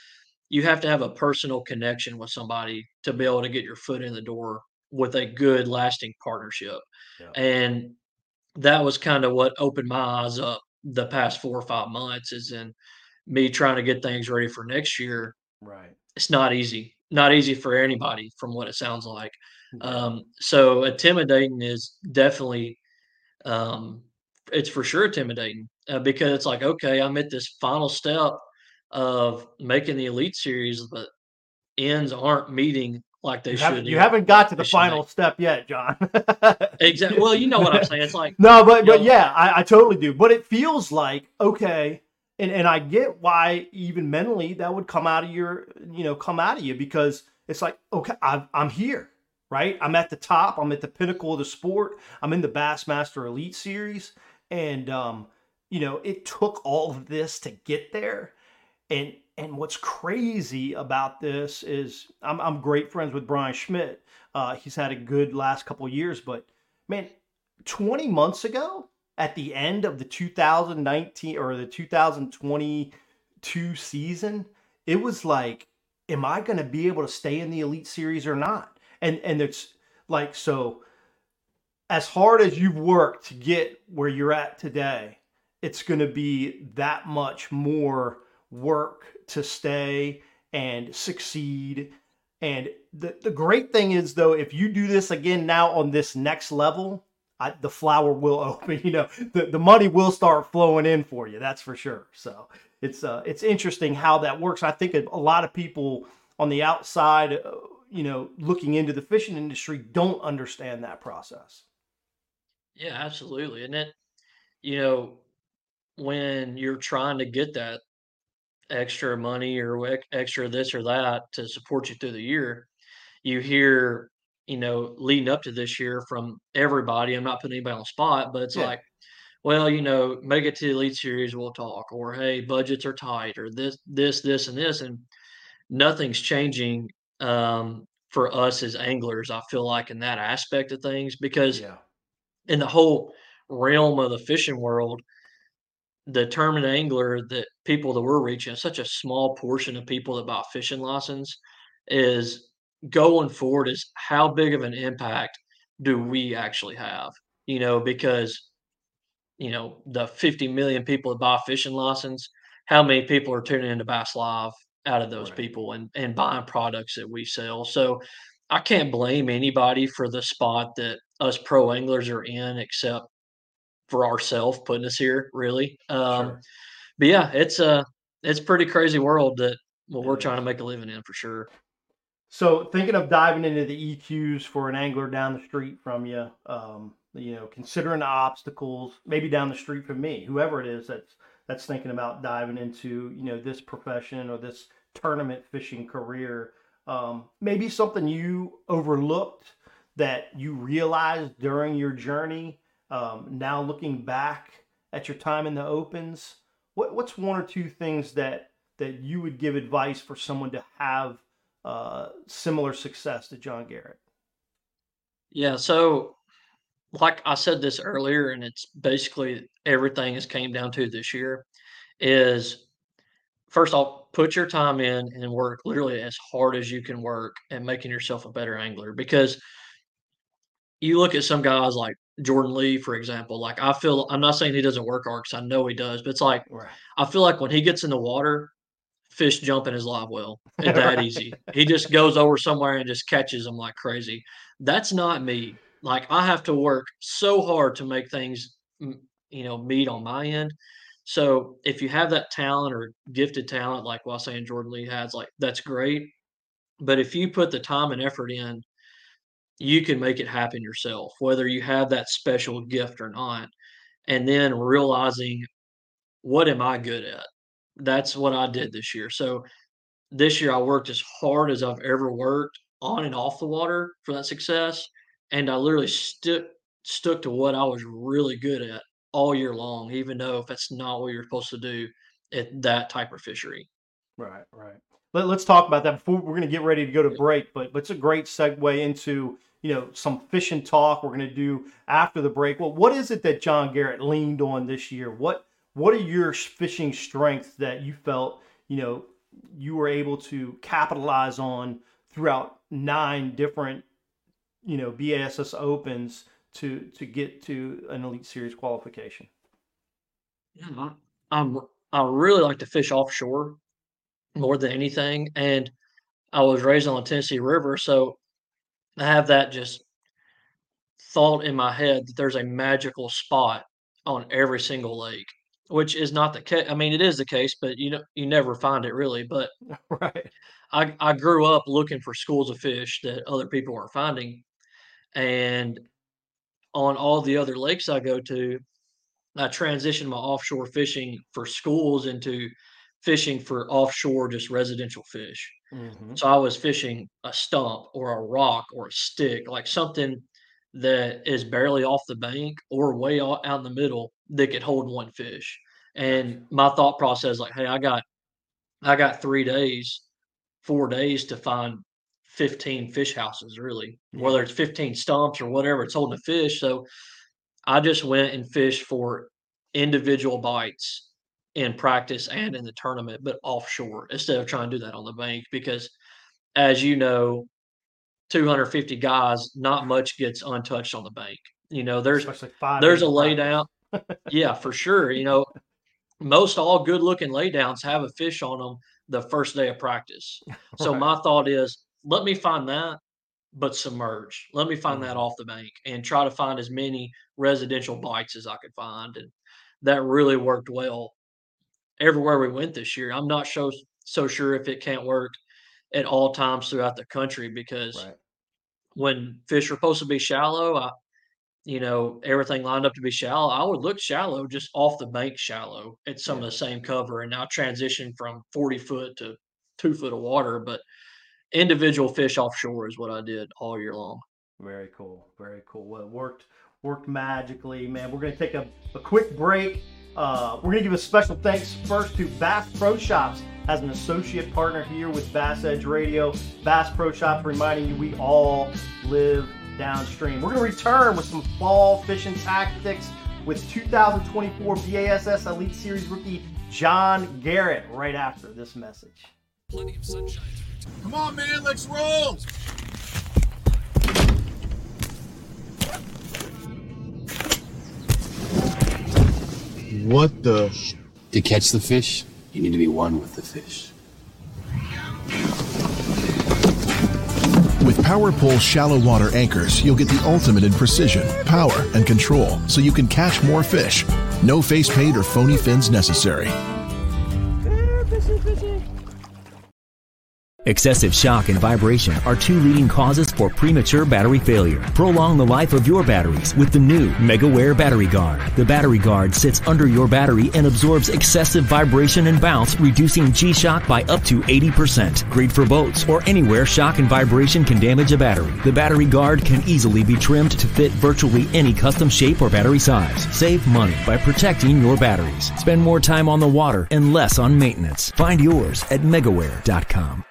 You have to have a personal connection with somebody to be able to get your foot in the door with a good lasting partnership. yeah, And that was kind of what opened my eyes up the past 4 or 5 months is in me trying to get things ready for next year. right. It's not easy. Not easy for anybody from what it sounds like. Yeah. Um, so intimidating is definitely um, it's for sure intimidating uh, because it's like, okay, I'm at this final step of making the elite series, but ends aren't meeting like they You should. haven't you haven't got to the final night. step yet, John. Exactly. Well, you know what I'm saying. It's like, No, but but know, yeah, I, I totally do. But it feels like okay, and and I get why even mentally that would come out of your you know come out of you because it's like okay, I'm I'm here, right? I'm at the top. I'm at the pinnacle of the sport. I'm in the Bassmaster Elite Series, and um, you know it took all of this to get there, and and what's crazy about this is I'm I'm great friends with Bryan Schmitt. Uh, he's had a good last couple years, but man, 20 months ago at the end of the 2019 or the 2022 season, it was like, am I going to be able to stay in the Elite Series or not? And and it's like so as hard as you've worked to get where you're at today, it's going to be that much more work to stay and succeed. And the, the great thing is, though, if you do this again now on this next level, I, the flower will open. You know, the, the money will start flowing in for you. That's for sure. So it's uh, it's interesting how that works. I think a, lot of people on the outside, uh, you know, looking into the fishing industry, don't understand that process. Yeah, absolutely. And it, you know, when you're trying to get that extra money or ex- extra this or that to support you through the year, you hear, you know, leading up to this year from everybody. I'm not putting anybody on the spot, but it's Yeah. like, well, you know, make it to the Elite Series, we'll talk, or hey, budgets are tight, or this, this, this, and this, and nothing's changing um, for us as anglers. I feel like in that aspect of things because Yeah. In the whole realm of the fishing world, the tournament angler that people that we're reaching, such a small portion of people that buy a fishing license, is going forward is how big of an impact do we actually have? You know, because you know the 50 million people that buy a fishing license, how many people are tuning into Bass Live out of those Right. people and and buying products that we sell? So I can't blame anybody for the spot that us pro anglers are in, except for ourselves putting us here, really. Um, Sure. but yeah, it's a it's a pretty crazy world that well, It we're trying to make a living in for sure. So thinking of diving into the EQs for an angler down the street from you, um, you know, considering the obstacles, maybe down the street from me, whoever it is that's that's thinking about diving into, you know, this profession or this tournament fishing career, um, maybe something you overlooked that you realized during your journey. Um, now looking back at your time in the opens, what, what's one or two things that that you would give advice for someone to have uh, similar success to John Garrett. Yeah, so like I said this earlier, and it's basically everything has came down to this year is first off, put your time in and work literally as hard as you can work at making yourself a better angler because you look at some guys like Jordan Lee, for example. Like I feel I'm not saying he doesn't work hard because I know he does, but it's like Right. I feel like when he gets in the water, fish jump in his live well. It's that Right. easy. He just goes over somewhere and just catches them like crazy. That's not me. Like I have to work so hard to make things, you know, meet on my end. So if you have that talent or gifted talent, like what I was Jordan Lee has, like that's great. But if you put the time and effort in, you can make it happen yourself, whether you have that special gift or not. And then realizing what am I good at? That's what I did this year. So this year I worked as hard as I've ever worked on and off the water for that success, and I literally stuck stuck to what I was really good at all year long, even though if that's not what you're supposed to do at that type of fishery. Right, right. Let, let's talk about that before we're going to get ready to go to break. But, but it's a great segue into you know some fishing talk we're going to do after the break. Well, what is it that John Garrett leaned on this year? What what are your fishing strengths that you felt you know you were able to capitalize on throughout nine different you know BASS Opens to to get to an Elite Series qualification? Yeah, I, I'm I really like to fish offshore more than anything, and I was raised on the Tennessee River, so I have that just thought in my head that there's a magical spot on every single lake, which is not the case. I mean, it is the case, but you know, you never find it really. But Right. I I grew up looking for schools of fish that other people weren't finding, and on all the other lakes I go to, I transitioned my offshore fishing for schools into fishing for offshore just residential fish. hmm So I was fishing a stump or a rock or a stick, like something that is barely off the bank or way out, out in the middle that could hold one fish. And my thought process, like, hey, I got I got three days, four days to find 15 fish houses, really, whether it's 15 stumps or whatever it's holding a fish. So I just went and fished for individual bites in practice and in the tournament, but offshore instead of trying to do that on the bank because as you know, 250 guys, not much gets untouched on the bank. You know, there's five. there's a of lay practice. down. Yeah, for sure. You know, most all good looking laydowns have a fish on them the first day of practice. So Right. my thought is, let me find that, but submerge. Let me find that Mhm. off the bank and try to find as many residential bites as I could find. And that really worked well everywhere we went this year. I'm not so so sure if it can't work at all times throughout the country because Right. when fish are supposed to be shallow, I, you know, everything lined up to be shallow. I would look shallow, just off the bank shallow at some Yeah. of the same cover, and now transition from 40 foot to two foot of water. But individual fish offshore is what I did all year long. Very cool. Very cool. Well, it worked worked magically, man. We're gonna take a, a quick break. Uh, we're to give a special thanks first to Bass Pro Shops as an associate partner here with Bass Edge Radio. Bass Pro Shops reminding you we all live downstream. We're to return with some fall fishing tactics with 2024 BASS Elite Series rookie John Garrett right after this message. Come on, man, let's roll. What the? To catch the fish, you need to be one with the fish. With PowerPole shallow water anchors, you'll get the ultimate in precision, power, and control so you can catch more fish. No face paint or phony fins necessary. Excessive shock and vibration are two leading causes for premature battery failure. Prolong the life of your batteries with the new MegaWare Battery Guard. The Battery Guard sits under your battery and absorbs excessive vibration and bounce, reducing G-shock by up to 80%. Great for boats or anywhere shock and vibration can damage a battery. The Battery Guard can easily be trimmed to fit virtually any custom shape or battery size. Save money by protecting your batteries. Spend more time on the water and less on maintenance. Find yours at megaware.com.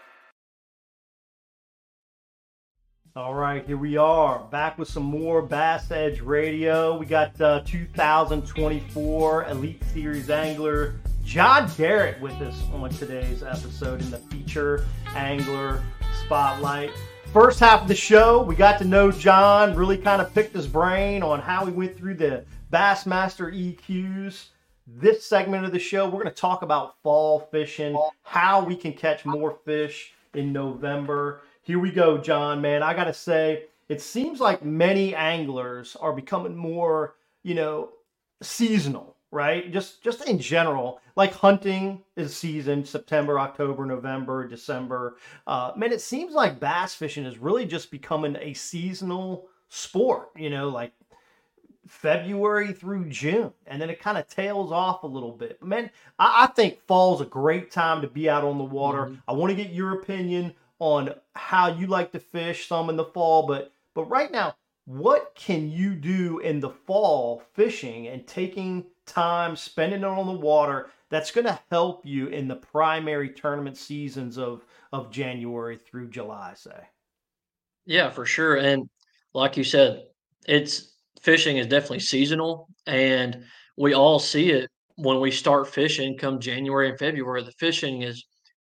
All right, here we are back with some more Bass Edge Radio. We got uh, 2024 Elite Series angler John Garrett with us on today's episode in the feature angler spotlight. First half of the show, we got to know John, really kind of picked his brain on how he went through the Bassmaster EQs. This segment of the show, we're going to talk about fall fishing, how we can catch more fish in November here we go, John, man. I got to say, it seems like many anglers are becoming more, you know, seasonal, right? Just just in general, like hunting is season, September, October, November, December. Uh, man, it seems like bass fishing is really just becoming a seasonal sport, you know, like February through June, and then it kind of tails off a little bit. Man, I, I think fall's a great time to be out on the water. Mm-hmm. I want to get your opinion on how you like to fish some in the fall, but but right now, what can you do in the fall fishing and taking time, spending it on the water that's going to help you in the primary tournament seasons of of January through July, say? Yeah, for sure. And like you said, it's fishing is definitely seasonal and we all see it when we start fishing come January and February. The fishing is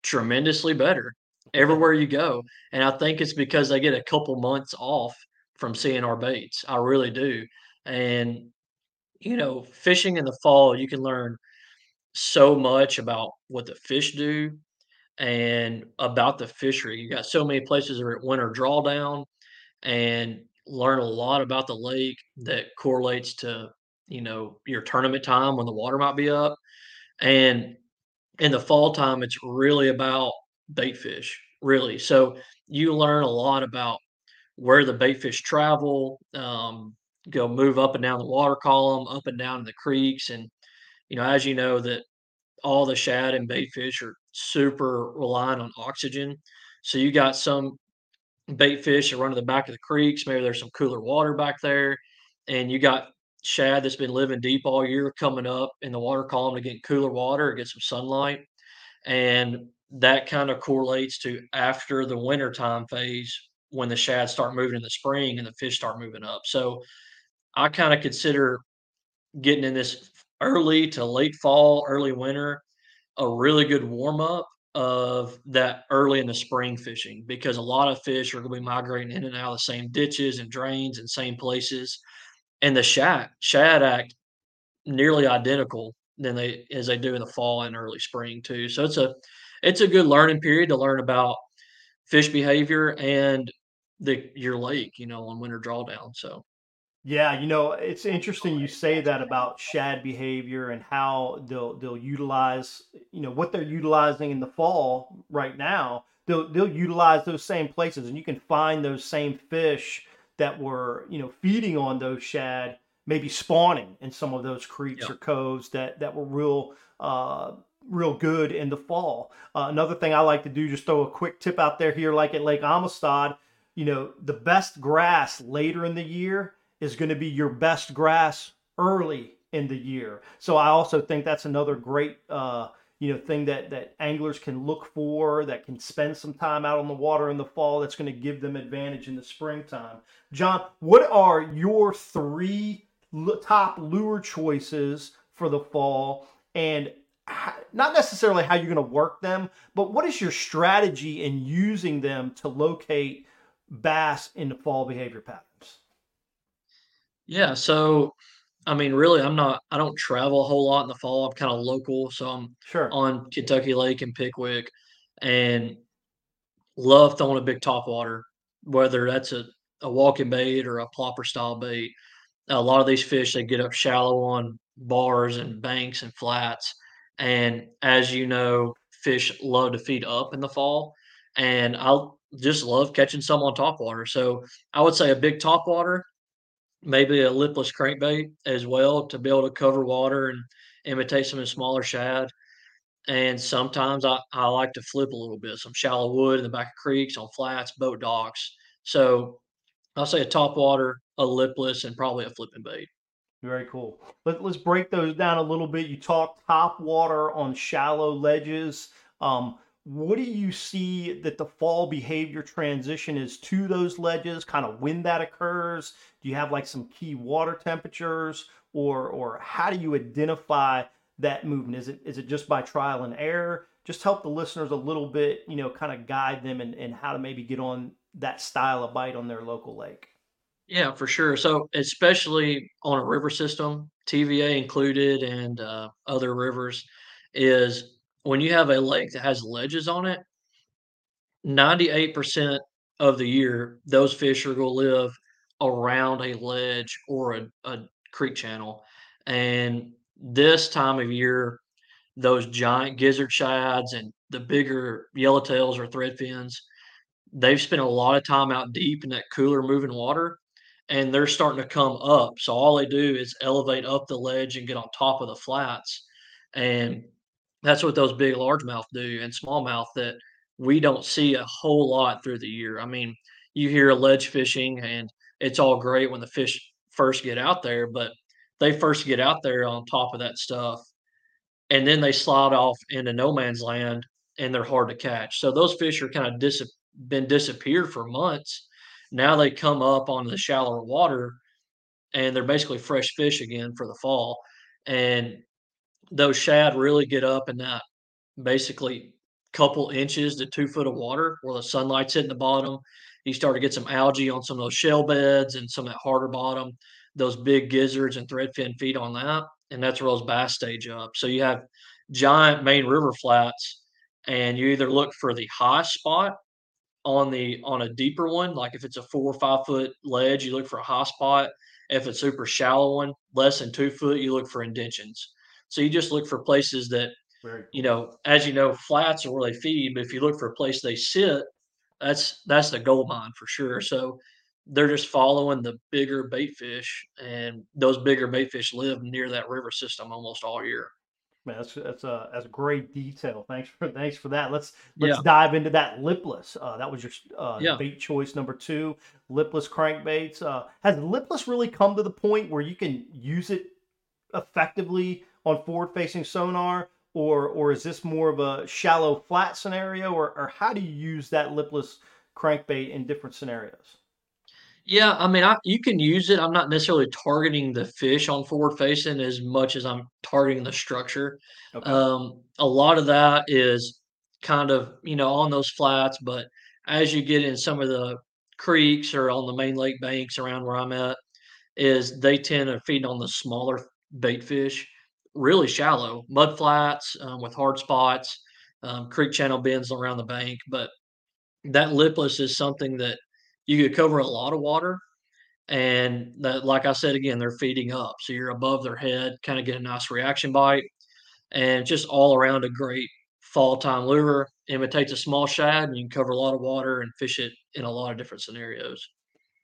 tremendously better everywhere you go. And I think it's because they get a couple months off from seeing our baits. I really do. And, you know, fishing in the fall, you can learn so much about what the fish do and about the fishery. You got so many places that are at winter drawdown and learn a lot about the lake that correlates to, you know, your tournament time when the water might be up. And in the fall time, it's really about bait fish, really. So you learn a lot about where the bait fish travel, um, go move up and down the water column, up and down the creeks. And, you know, as you know, that all the shad and bait fish are super reliant on oxygen. So you got some bait fish that run to the back of the creeks. Maybe there's some cooler water back there. And you got shad that's been living deep all year coming up in the water column to get cooler water, get some sunlight. And that kind of correlates to after the wintertime phase when the shad start moving in the spring and the fish start moving up. So I kind of consider getting in this early to late fall, early winter, a really good warm up of that early in the spring fishing because a lot of fish are going to be migrating in and out of the same ditches and drains and same places. And the shad shad act nearly identical than they as they do in the fall and early spring too. So it's a it's a good learning period to learn about fish behavior and the your lake, you know, on winter drawdown. So yeah, you know, it's interesting you say that about shad behavior and how they'll they'll utilize, you know, what they're utilizing in the fall right now. They'll they'll utilize those same places and you can find those same fish that were, you know, feeding on those shad, maybe spawning in some of those creeks yep. or coves that that were real uh real good in the fall. Uh, another thing I like to do, just throw a quick tip out there here, like at Lake Amistad, you know, the best grass later in the year is going to be your best grass early in the year. So I also think that's another great uh, you know thing that that anglers can look for that can spend some time out on the water in the fall that's going to give them advantage in the springtime. John, what are your three top lure choices for the fall and not necessarily how you're going to work them, but what is your strategy in using them to locate bass in the fall behavior patterns? Yeah, so I mean, really, I'm not. I don't travel a whole lot in the fall. I'm kind of local, so I'm sure on Kentucky Lake and Pickwick, and love throwing a big top water, whether that's a a walking bait or a plopper style bait. A lot of these fish they get up shallow on bars and banks and flats, and as you know, fish love to feed up in the fall, and I just love catching some on top water. So I would say a big top water maybe a lipless crankbait as well to be able to cover water and imitate some of the smaller shad. And sometimes I, I like to flip a little bit, some shallow wood in the back of creeks, on flats, boat docks. So I'll say a top water, a lipless, and probably a flipping bait. Very cool. Let, let's break those down a little bit. You talked top water on shallow ledges. Um, what do you see that the fall behavior transition is to those ledges, kind of when that occurs? Do you have like some key water temperatures or or how do you identify that movement? Is it is it just by trial and error? Just help the listeners a little bit, you know, kind of guide them and how to maybe get on that style of bite on their local lake. Yeah, for sure. So especially on a river system, TVA included and uh, other rivers, is when you have a lake that has ledges on it, 98% of the year, those fish are going to live around a ledge or a, a creek channel. And this time of year, those giant gizzard shads and the bigger yellowtails or thread fins, they've spent a lot of time out deep in that cooler moving water and they're starting to come up. So all they do is elevate up the ledge and get on top of the flats. And that's what those big largemouth do and smallmouth that we don't see a whole lot through the year. I mean, you hear ledge fishing and it's all great when the fish first get out there, but they first get out there on top of that stuff and then they slide off into no man's land and they're hard to catch. So those fish are kind of dis- been disappeared for months. Now they come up on the shallower water and they're basically fresh fish again for the fall. And those shad really get up in that basically couple inches to two foot of water where the sunlight's hitting the bottom. You start to get some algae on some of those shell beds and some of that harder bottom. Those big gizzards and threadfin feed on that, and that's where those bass stage up. So you have giant main river flats, and you either look for the high spot on the on a deeper one, like if it's a four or five foot ledge, you look for a high spot. If it's super shallow one, less than two foot, you look for indentions. So you just look for places that, you know, as you know, flats are where they feed, but if you look for a place they sit, that's that's the gold mine for sure. So they're just following the bigger bait fish, and those bigger bait fish live near that river system almost all year. Man, that's that's a that's a great detail. Thanks for thanks for that. Let's let's yeah. dive into that lipless. Uh, that was your uh, yeah. bait choice number two, lipless crankbaits. Uh, has lipless really come to the point where you can use it effectively on forward facing sonar or or is this more of a shallow flat scenario or, or how do you use that lipless crankbait in different scenarios yeah i mean I, you can use it i'm not necessarily targeting the fish on forward facing as much as i'm targeting the structure okay. um, a lot of that is kind of you know on those flats but as you get in some of the creeks or on the main lake banks around where i'm at is they tend to feed on the smaller bait fish really shallow mud flats um, with hard spots, um, creek channel bends around the bank. But that lipless is something that you could cover a lot of water. And that, like I said again, they're feeding up. So you're above their head, kind of get a nice reaction bite. And just all around a great fall time lure. Imitates a small shad and you can cover a lot of water and fish it in a lot of different scenarios.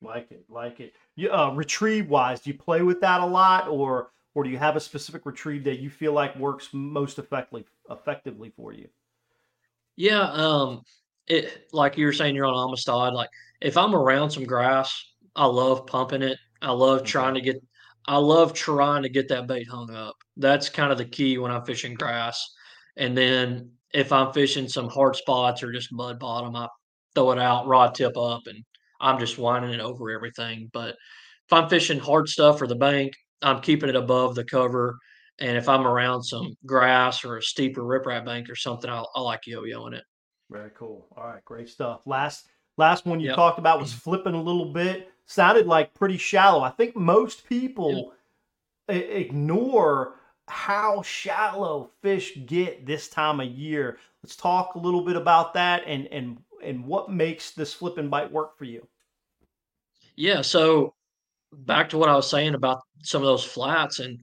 Like it, like it. You, uh, retrieve wise, do you play with that a lot or or do you have a specific retrieve that you feel like works most effectively effectively for you? Yeah, um, it like you were saying, you're on Amistad. Like if I'm around some grass, I love pumping it. I love trying to get. I love trying to get that bait hung up. That's kind of the key when I'm fishing grass. And then if I'm fishing some hard spots or just mud bottom, I throw it out, rod tip up, and I'm just winding it over everything. But if I'm fishing hard stuff or the bank, I'm keeping it above the cover. And if I'm around some grass or a steeper riprap bank or something, I, I like yo-yoing it. Very cool. All right, great stuff. Last last one you Yep. talked about was flipping a little bit. Sounded like pretty shallow. I think most people i- ignore how shallow fish get this time of year. Let's talk a little bit about that and and and what makes this flip and bite work for you. Yeah, so back to what I was saying about some of those flats and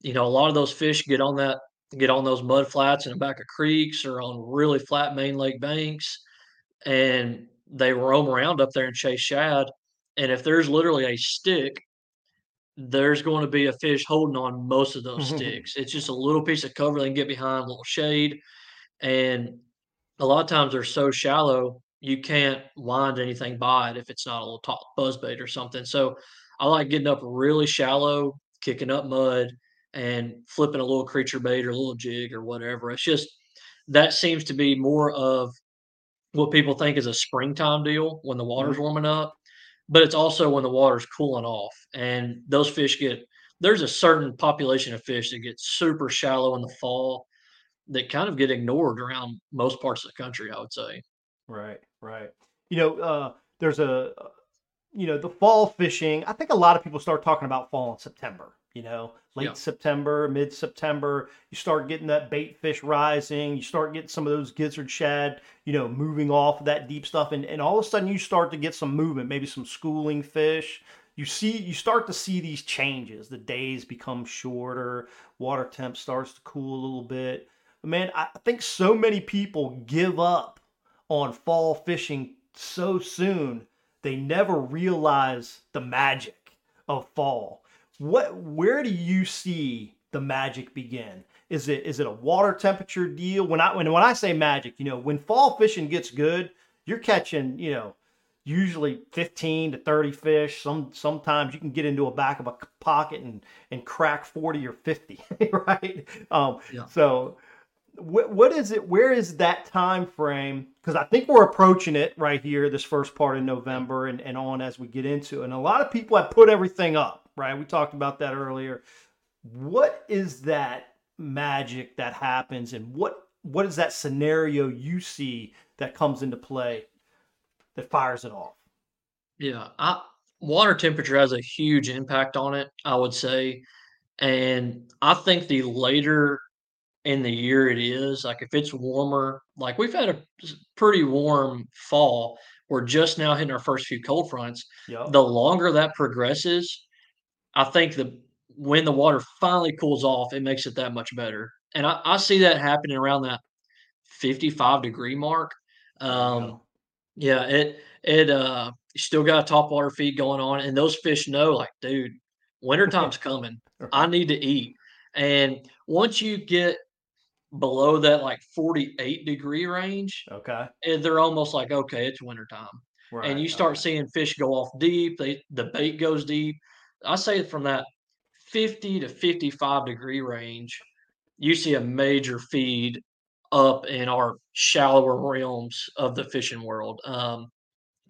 you know, a lot of those fish get on that get on those mud flats in the back of creeks or on really flat main lake banks and they roam around up there and chase shad. And if there's literally a stick, there's going to be a fish holding on most of those sticks. It's just a little piece of cover they can get behind, a little shade. And a lot of times they're so shallow, you can't wind anything by it if it's not a little top buzz bait or something. So I like getting up really shallow, kicking up mud, and flipping a little creature bait or a little jig or whatever. It's just that seems to be more of what people think is a springtime deal when the water's warming up, but it's also when the water's cooling off. And those fish get there's a certain population of fish that get super shallow in the fall that kind of get ignored around most parts of the country, I would say. Right, right. You know, uh, there's a, uh, you know, the fall fishing. I think a lot of people start talking about fall in September. You know, late Yeah. September, mid September. You start getting that bait fish rising. You start getting some of those gizzard shad, you know, moving off of that deep stuff, and and all of a sudden you start to get some movement, maybe some schooling fish. You see, you start to see these changes. The days become shorter. Water temp starts to cool a little bit. But Man, I I think so many people give up on fall fishing so soon they never realize the magic of fall what where do you see the magic begin? Is it is it a water temperature deal? When i when, when i say magic you know when fall fishing gets good you're catching you know usually 15 to 30 fish. Some sometimes you can get into a back of a pocket and and crack 40 or 50 right? Um Yeah. so what, what is it where is that time frame? Because i think we're approaching it right here this first part of november and, and on as we get into it. And a lot of people have put everything up right we talked about that earlier what is that magic that happens and what what is that scenario you see that comes into play that fires it off Yeah, I, water temperature has a huge impact on it, I would say. And I think the later in the year it is, like if it's warmer, like we've had a pretty warm fall. We're just now hitting our first few cold fronts. Yep. The longer that progresses, I think the when the water finally cools off, it makes it that much better. And I, I see that happening around that 55 degree mark. Um, yeah, it it uh you still got a top water feed going on, and those fish know, like, dude, wintertime's coming. I need to eat. And once you get below that like 48 degree range, okay eh, they're almost like, okay, it's wintertime. right And you start seeing fish go off deep, they the bait goes deep. I say from that 50 to 55 degree range, you see a major feed up in our shallower realms of the fishing world. Um,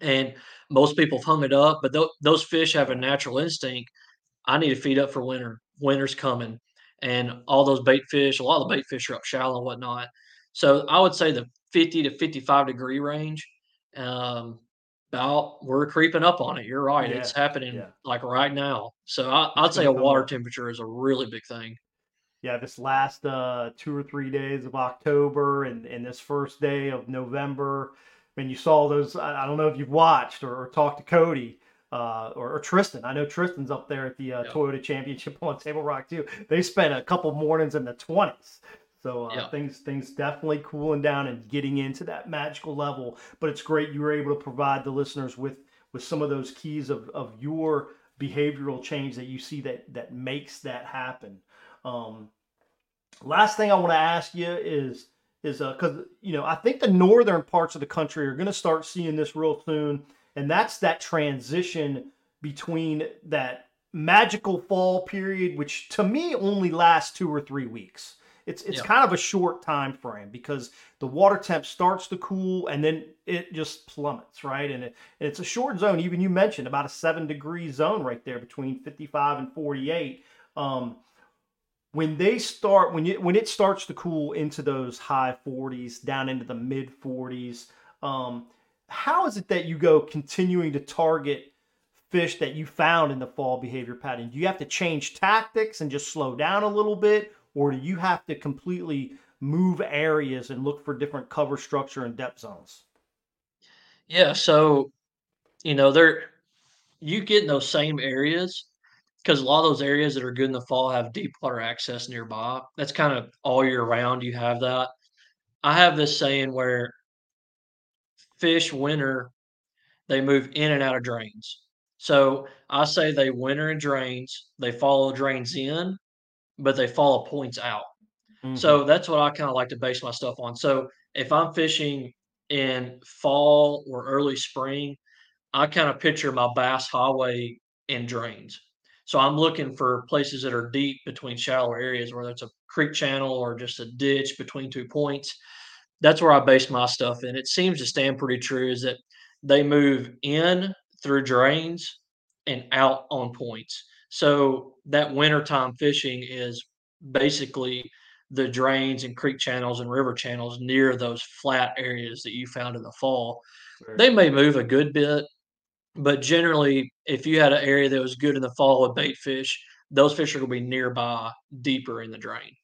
and most people have hung it up, but tho- those fish have a natural instinct. I need to feed up for winter. Winter's coming, and all those bait fish, a lot of the bait fish are up shallow and whatnot. So I would say the 50 to 55 degree range. Um, about we're creeping up on it. You're right. It's happening yeah. like right now. So I, I'd say a water up. temperature is a really big thing. yeah, this last uh, two or three days of October and, and this first day of November, when you saw those, I, I don't know if you've watched or, or talked to Cody uh, or, or Tristan. I know Tristan's up there at the uh, Yeah. Toyota Championship on Table Rock too. They spent a couple mornings in the twenties. So uh, Yeah. things things definitely cooling down and getting into that magical level. But it's great you were able to provide the listeners with with some of those keys of, of your behavioral change that you see that that makes that happen. Um, last thing I want to ask you is is because you know I think the northern parts of the country are going to start seeing this real soon, and that's that transition between that magical fall period, which to me only lasts two or three weeks. It's it's Yeah. kind of a short time frame because the water temp starts to cool and then it just plummets, right? And, it, and it's a short zone. Even you mentioned about a seven degree zone right there between 55 and 48. Um, when they start when you when it starts to cool into those high 40s down into the mid 40s um how is it that you go continuing to target fish that you found in the fall behavior pattern do you have to change tactics and just slow down a little bit or do you have to completely move areas and look for different cover structure and depth zones Yeah, so you know, they're you get in those same areas because a lot of those areas that are good in the fall have deep water access nearby. That's kind of all year round you have that. I have this saying where fish winter, they move in and out of drains. So I say they winter in drains, they follow drains in, but they follow points out. So mm-hmm. that's what I kind of like to base my stuff on. So if I'm fishing in fall or early spring, I kind of picture my bass highway in drains. So I'm looking for places that are deep between shallow areas, whether it's a creek channel or just a ditch between two points. That's where I base my stuff And It seems to stand pretty true is that they move in through drains and out on points. So that wintertime fishing is basically the drains and creek channels and river channels near those flat areas that you found in the fall. They may move a good bit, but generally, if you had an area that was good in the fall with bait fish, those fish are going to be nearby, deeper in the drain.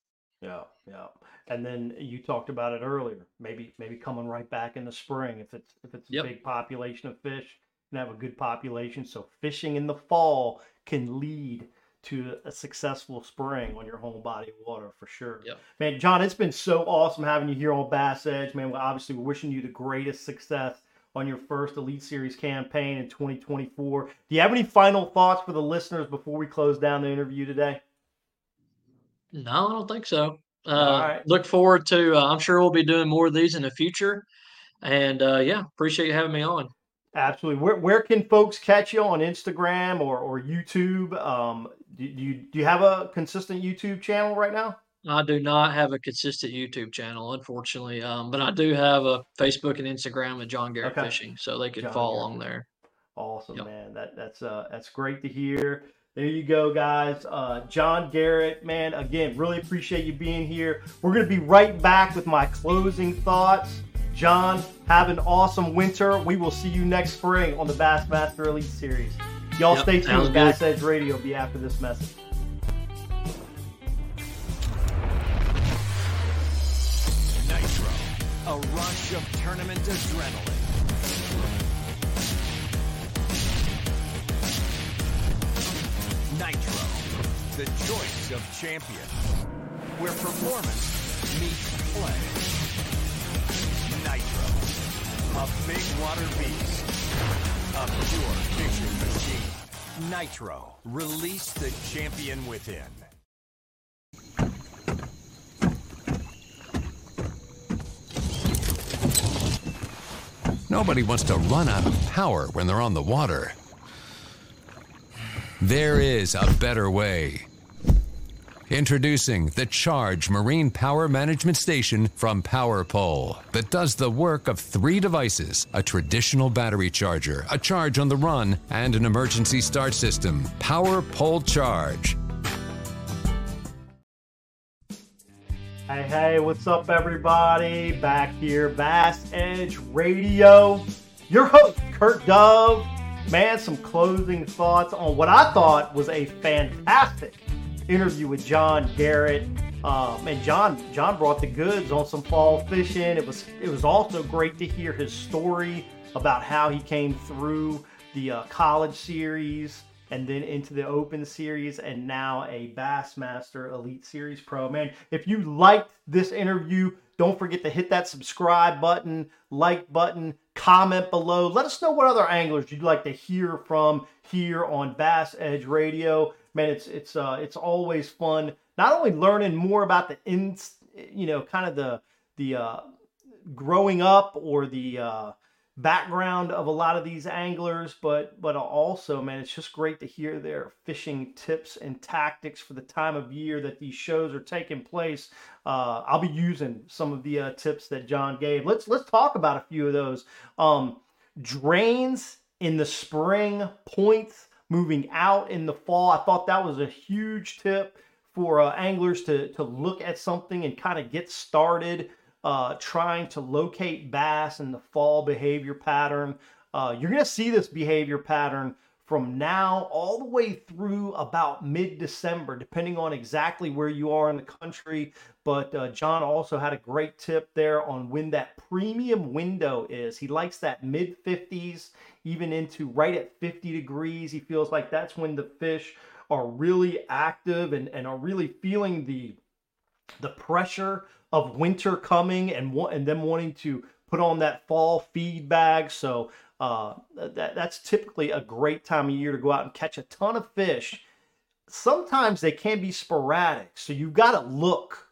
Yeah, yeah. And then you talked about it earlier. Maybe maybe coming right back in the spring if it's if it's a Yep. big population of fish and have a good population. So fishing in the fall can lead to a successful spring on your home body of water for sure. Yep. Man, John, it's been so awesome having you here on Bass Edge. Man, we obviously we're wishing you the greatest success on your first Elite Series campaign in 2024. Do you have any final thoughts for the listeners before we close down the interview today? No, I don't think so. Uh, right. Look forward to. Uh, I'm sure we'll be doing more of these in the future. And uh, yeah, appreciate you having me on. Absolutely. Where where can folks catch you on Instagram or, or YouTube? Um, do, do you do you have a consistent YouTube channel right now? I do not have a consistent YouTube channel, unfortunately, um, but I do have a Facebook and Instagram with John Garrett Okay. Fishing, so they can John follow Garrett along there. Awesome, Yep. man. That that's uh that's great to hear. There you go, guys. Uh, John Garrett, man. Again, really appreciate you being here. We're gonna be right back with my closing thoughts. John, have an awesome winter. We will see you next spring on the Bassmaster Elite Series. Y'all Yep, stay tuned. good. Bass Edge Radio will be after this message. Nitro, a rush of tournament adrenaline. Nitro, the choice of champion, where performance meets play. A big water beast, a pure fishing machine. Nitro, release the champion within. Nobody wants to run out of power when they're on the water. There is a better way. Introducing the Charge Marine Power Management Station from PowerPole that does the work of three devices a traditional battery charger, a charge on the run, and an emergency start system. PowerPole Charge. Hey, hey, what's up, everybody? Back here, Bass Edge Radio. Your host, Kurt Dove. Man, some closing thoughts on what I thought was a fantastic interview with John Garrett. Um, and John, John brought the goods on some fall fishing. It was, it was also great to hear his story about how he came through the uh, college series and then into the Open Series, and now a Bassmaster Elite Series Pro. Man, if you liked this interview, don't forget to hit that subscribe button, like button, comment below. Let us know what other anglers you'd like to hear from here on Bass Edge Radio. Man, it's it's uh it's always fun not only learning more about the ins, you know, kind of the the uh growing up or the uh background of a lot of these anglers, but but also, man, it's just great to hear their fishing tips and tactics for the time of year that these shows are taking place. Uh, I'll be using some of the uh, tips that John gave. Let's let's talk about a few of those. Um, drains in the spring, points moving out in the fall. I thought that was a huge tip for uh, anglers to to look at something and kind of get started uh, trying to locate bass in the fall behavior pattern. Uh, you're going to see this behavior pattern from now all the way through about mid December, depending on exactly where you are in the country. But uh, John also had a great tip there on when that premium window is. He likes that mid 50s, even into right at 50 degrees. He feels like that's when the fish are really active and, and are really feeling the the pressure of winter coming and and them wanting to put on that fall feed bag. So uh, that that's typically a great time of year to go out and catch a ton of fish. Sometimes they can be sporadic, so you've got to look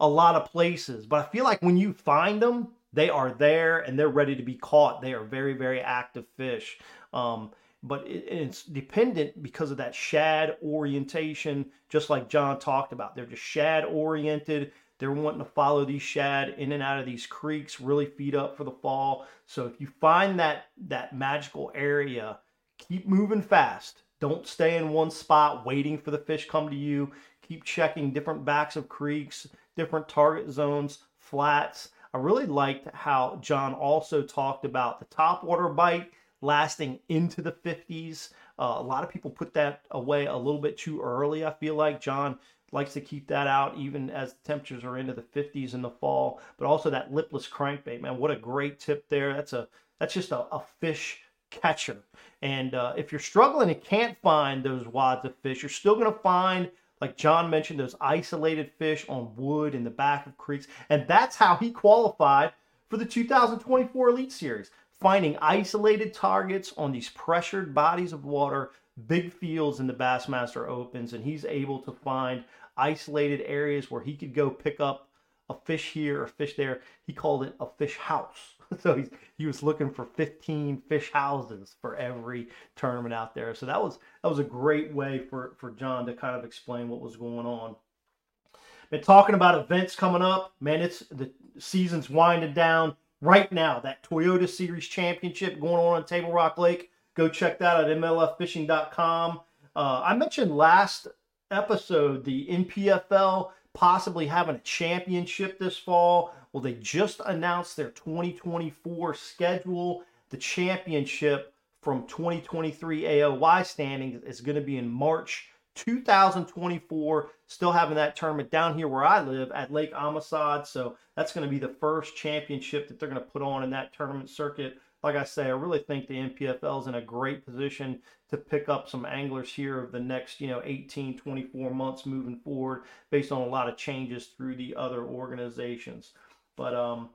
a lot of places. But I feel like when you find them, they are there and they're ready to be caught. They are very very active fish. Um, but it, it's dependent because of that shad orientation, just like John talked about. They're just shad oriented. They're wanting to follow these shad in and out of these creeks, really feed up for the fall. So if you find that that magical area, keep moving fast. Don't stay in one spot waiting for the fish come to you. Keep checking different backs of creeks, different target zones, flats. I really liked how John also talked about the top water bite lasting into the 50s. Uh, a lot of people put that away a little bit too early. I feel like John likes to keep that out even as the temperatures are into the 50s in the fall. But also that lipless crankbait, man, what a great tip there. That's a that's just a, a fish catcher. And uh, if you're struggling and can't find those wads of fish, you're still going to find, like John mentioned, those isolated fish on wood in the back of creeks. And that's how he qualified for the 2024 Elite Series finding isolated targets on these pressured bodies of water, big fields in the Bassmaster Opens, and he's able to find isolated areas where he could go pick up a fish here, a fish there. He called it a fish house. So he's, he was looking for 15 fish houses for every tournament out there. So that was that was a great way for for John to kind of explain what was going on. Been talking about events coming up, man. It's the season's winding down right now. That Toyota Series Championship going on on Table Rock Lake. Go check that out at MLFFishing.com. Uh, I mentioned last episode the NPFL possibly having a championship this fall. Well, they just announced their 2024 schedule. The championship from 2023 AOY standings is going to be in March 2024. Still having that tournament down here where I live at Lake Amistad. So that's going to be the first championship that they're going to put on in that tournament circuit. Like I say, I really think the NPFL is in a great position to pick up some anglers here of the next, you know, 18, 24 months moving forward based on a lot of changes through the other organizations. But um,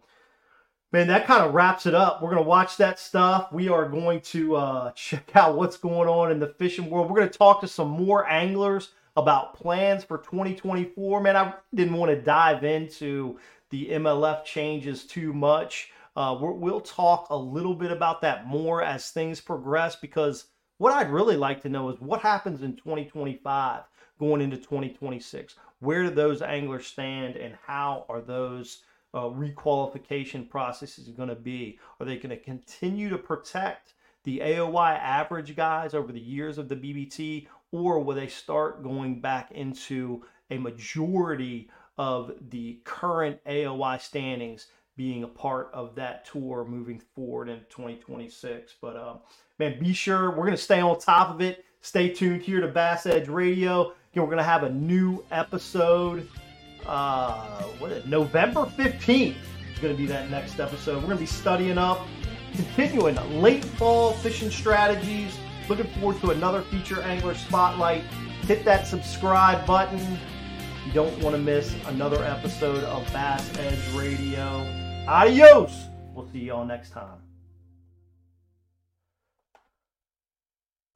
man, that kind of wraps it up. We're to watch that stuff. We are going to uh, check out what's going on in the fishing world. We're to talk to some more anglers about plans for 2024. Man, I didn't want to dive into the MLF changes too much. Uh, we will talk a little bit about that more as things progress because what I'd really like to know is what happens in 2025 going into 2026. Where do those anglers stand and how are those uh, requalification process is going to be. Are they going to continue to protect the AOY average guys over the years of the BPT, or will they start going back into a majority of the current AOY standings being a part of that tour moving forward in 2026? But uh, man, be sure we're going to stay on top of it. Stay tuned here to Bass Edge Radio. Again, we're going to have a new episode uh, what is it, November 15th is going to be that next episode. We're going to be studying up, continuing late fall fishing strategies. Looking forward to another feature angler spotlight. Hit that subscribe button. You don't want to miss another episode of Bass Edge Radio. Adios. We'll see you all next time.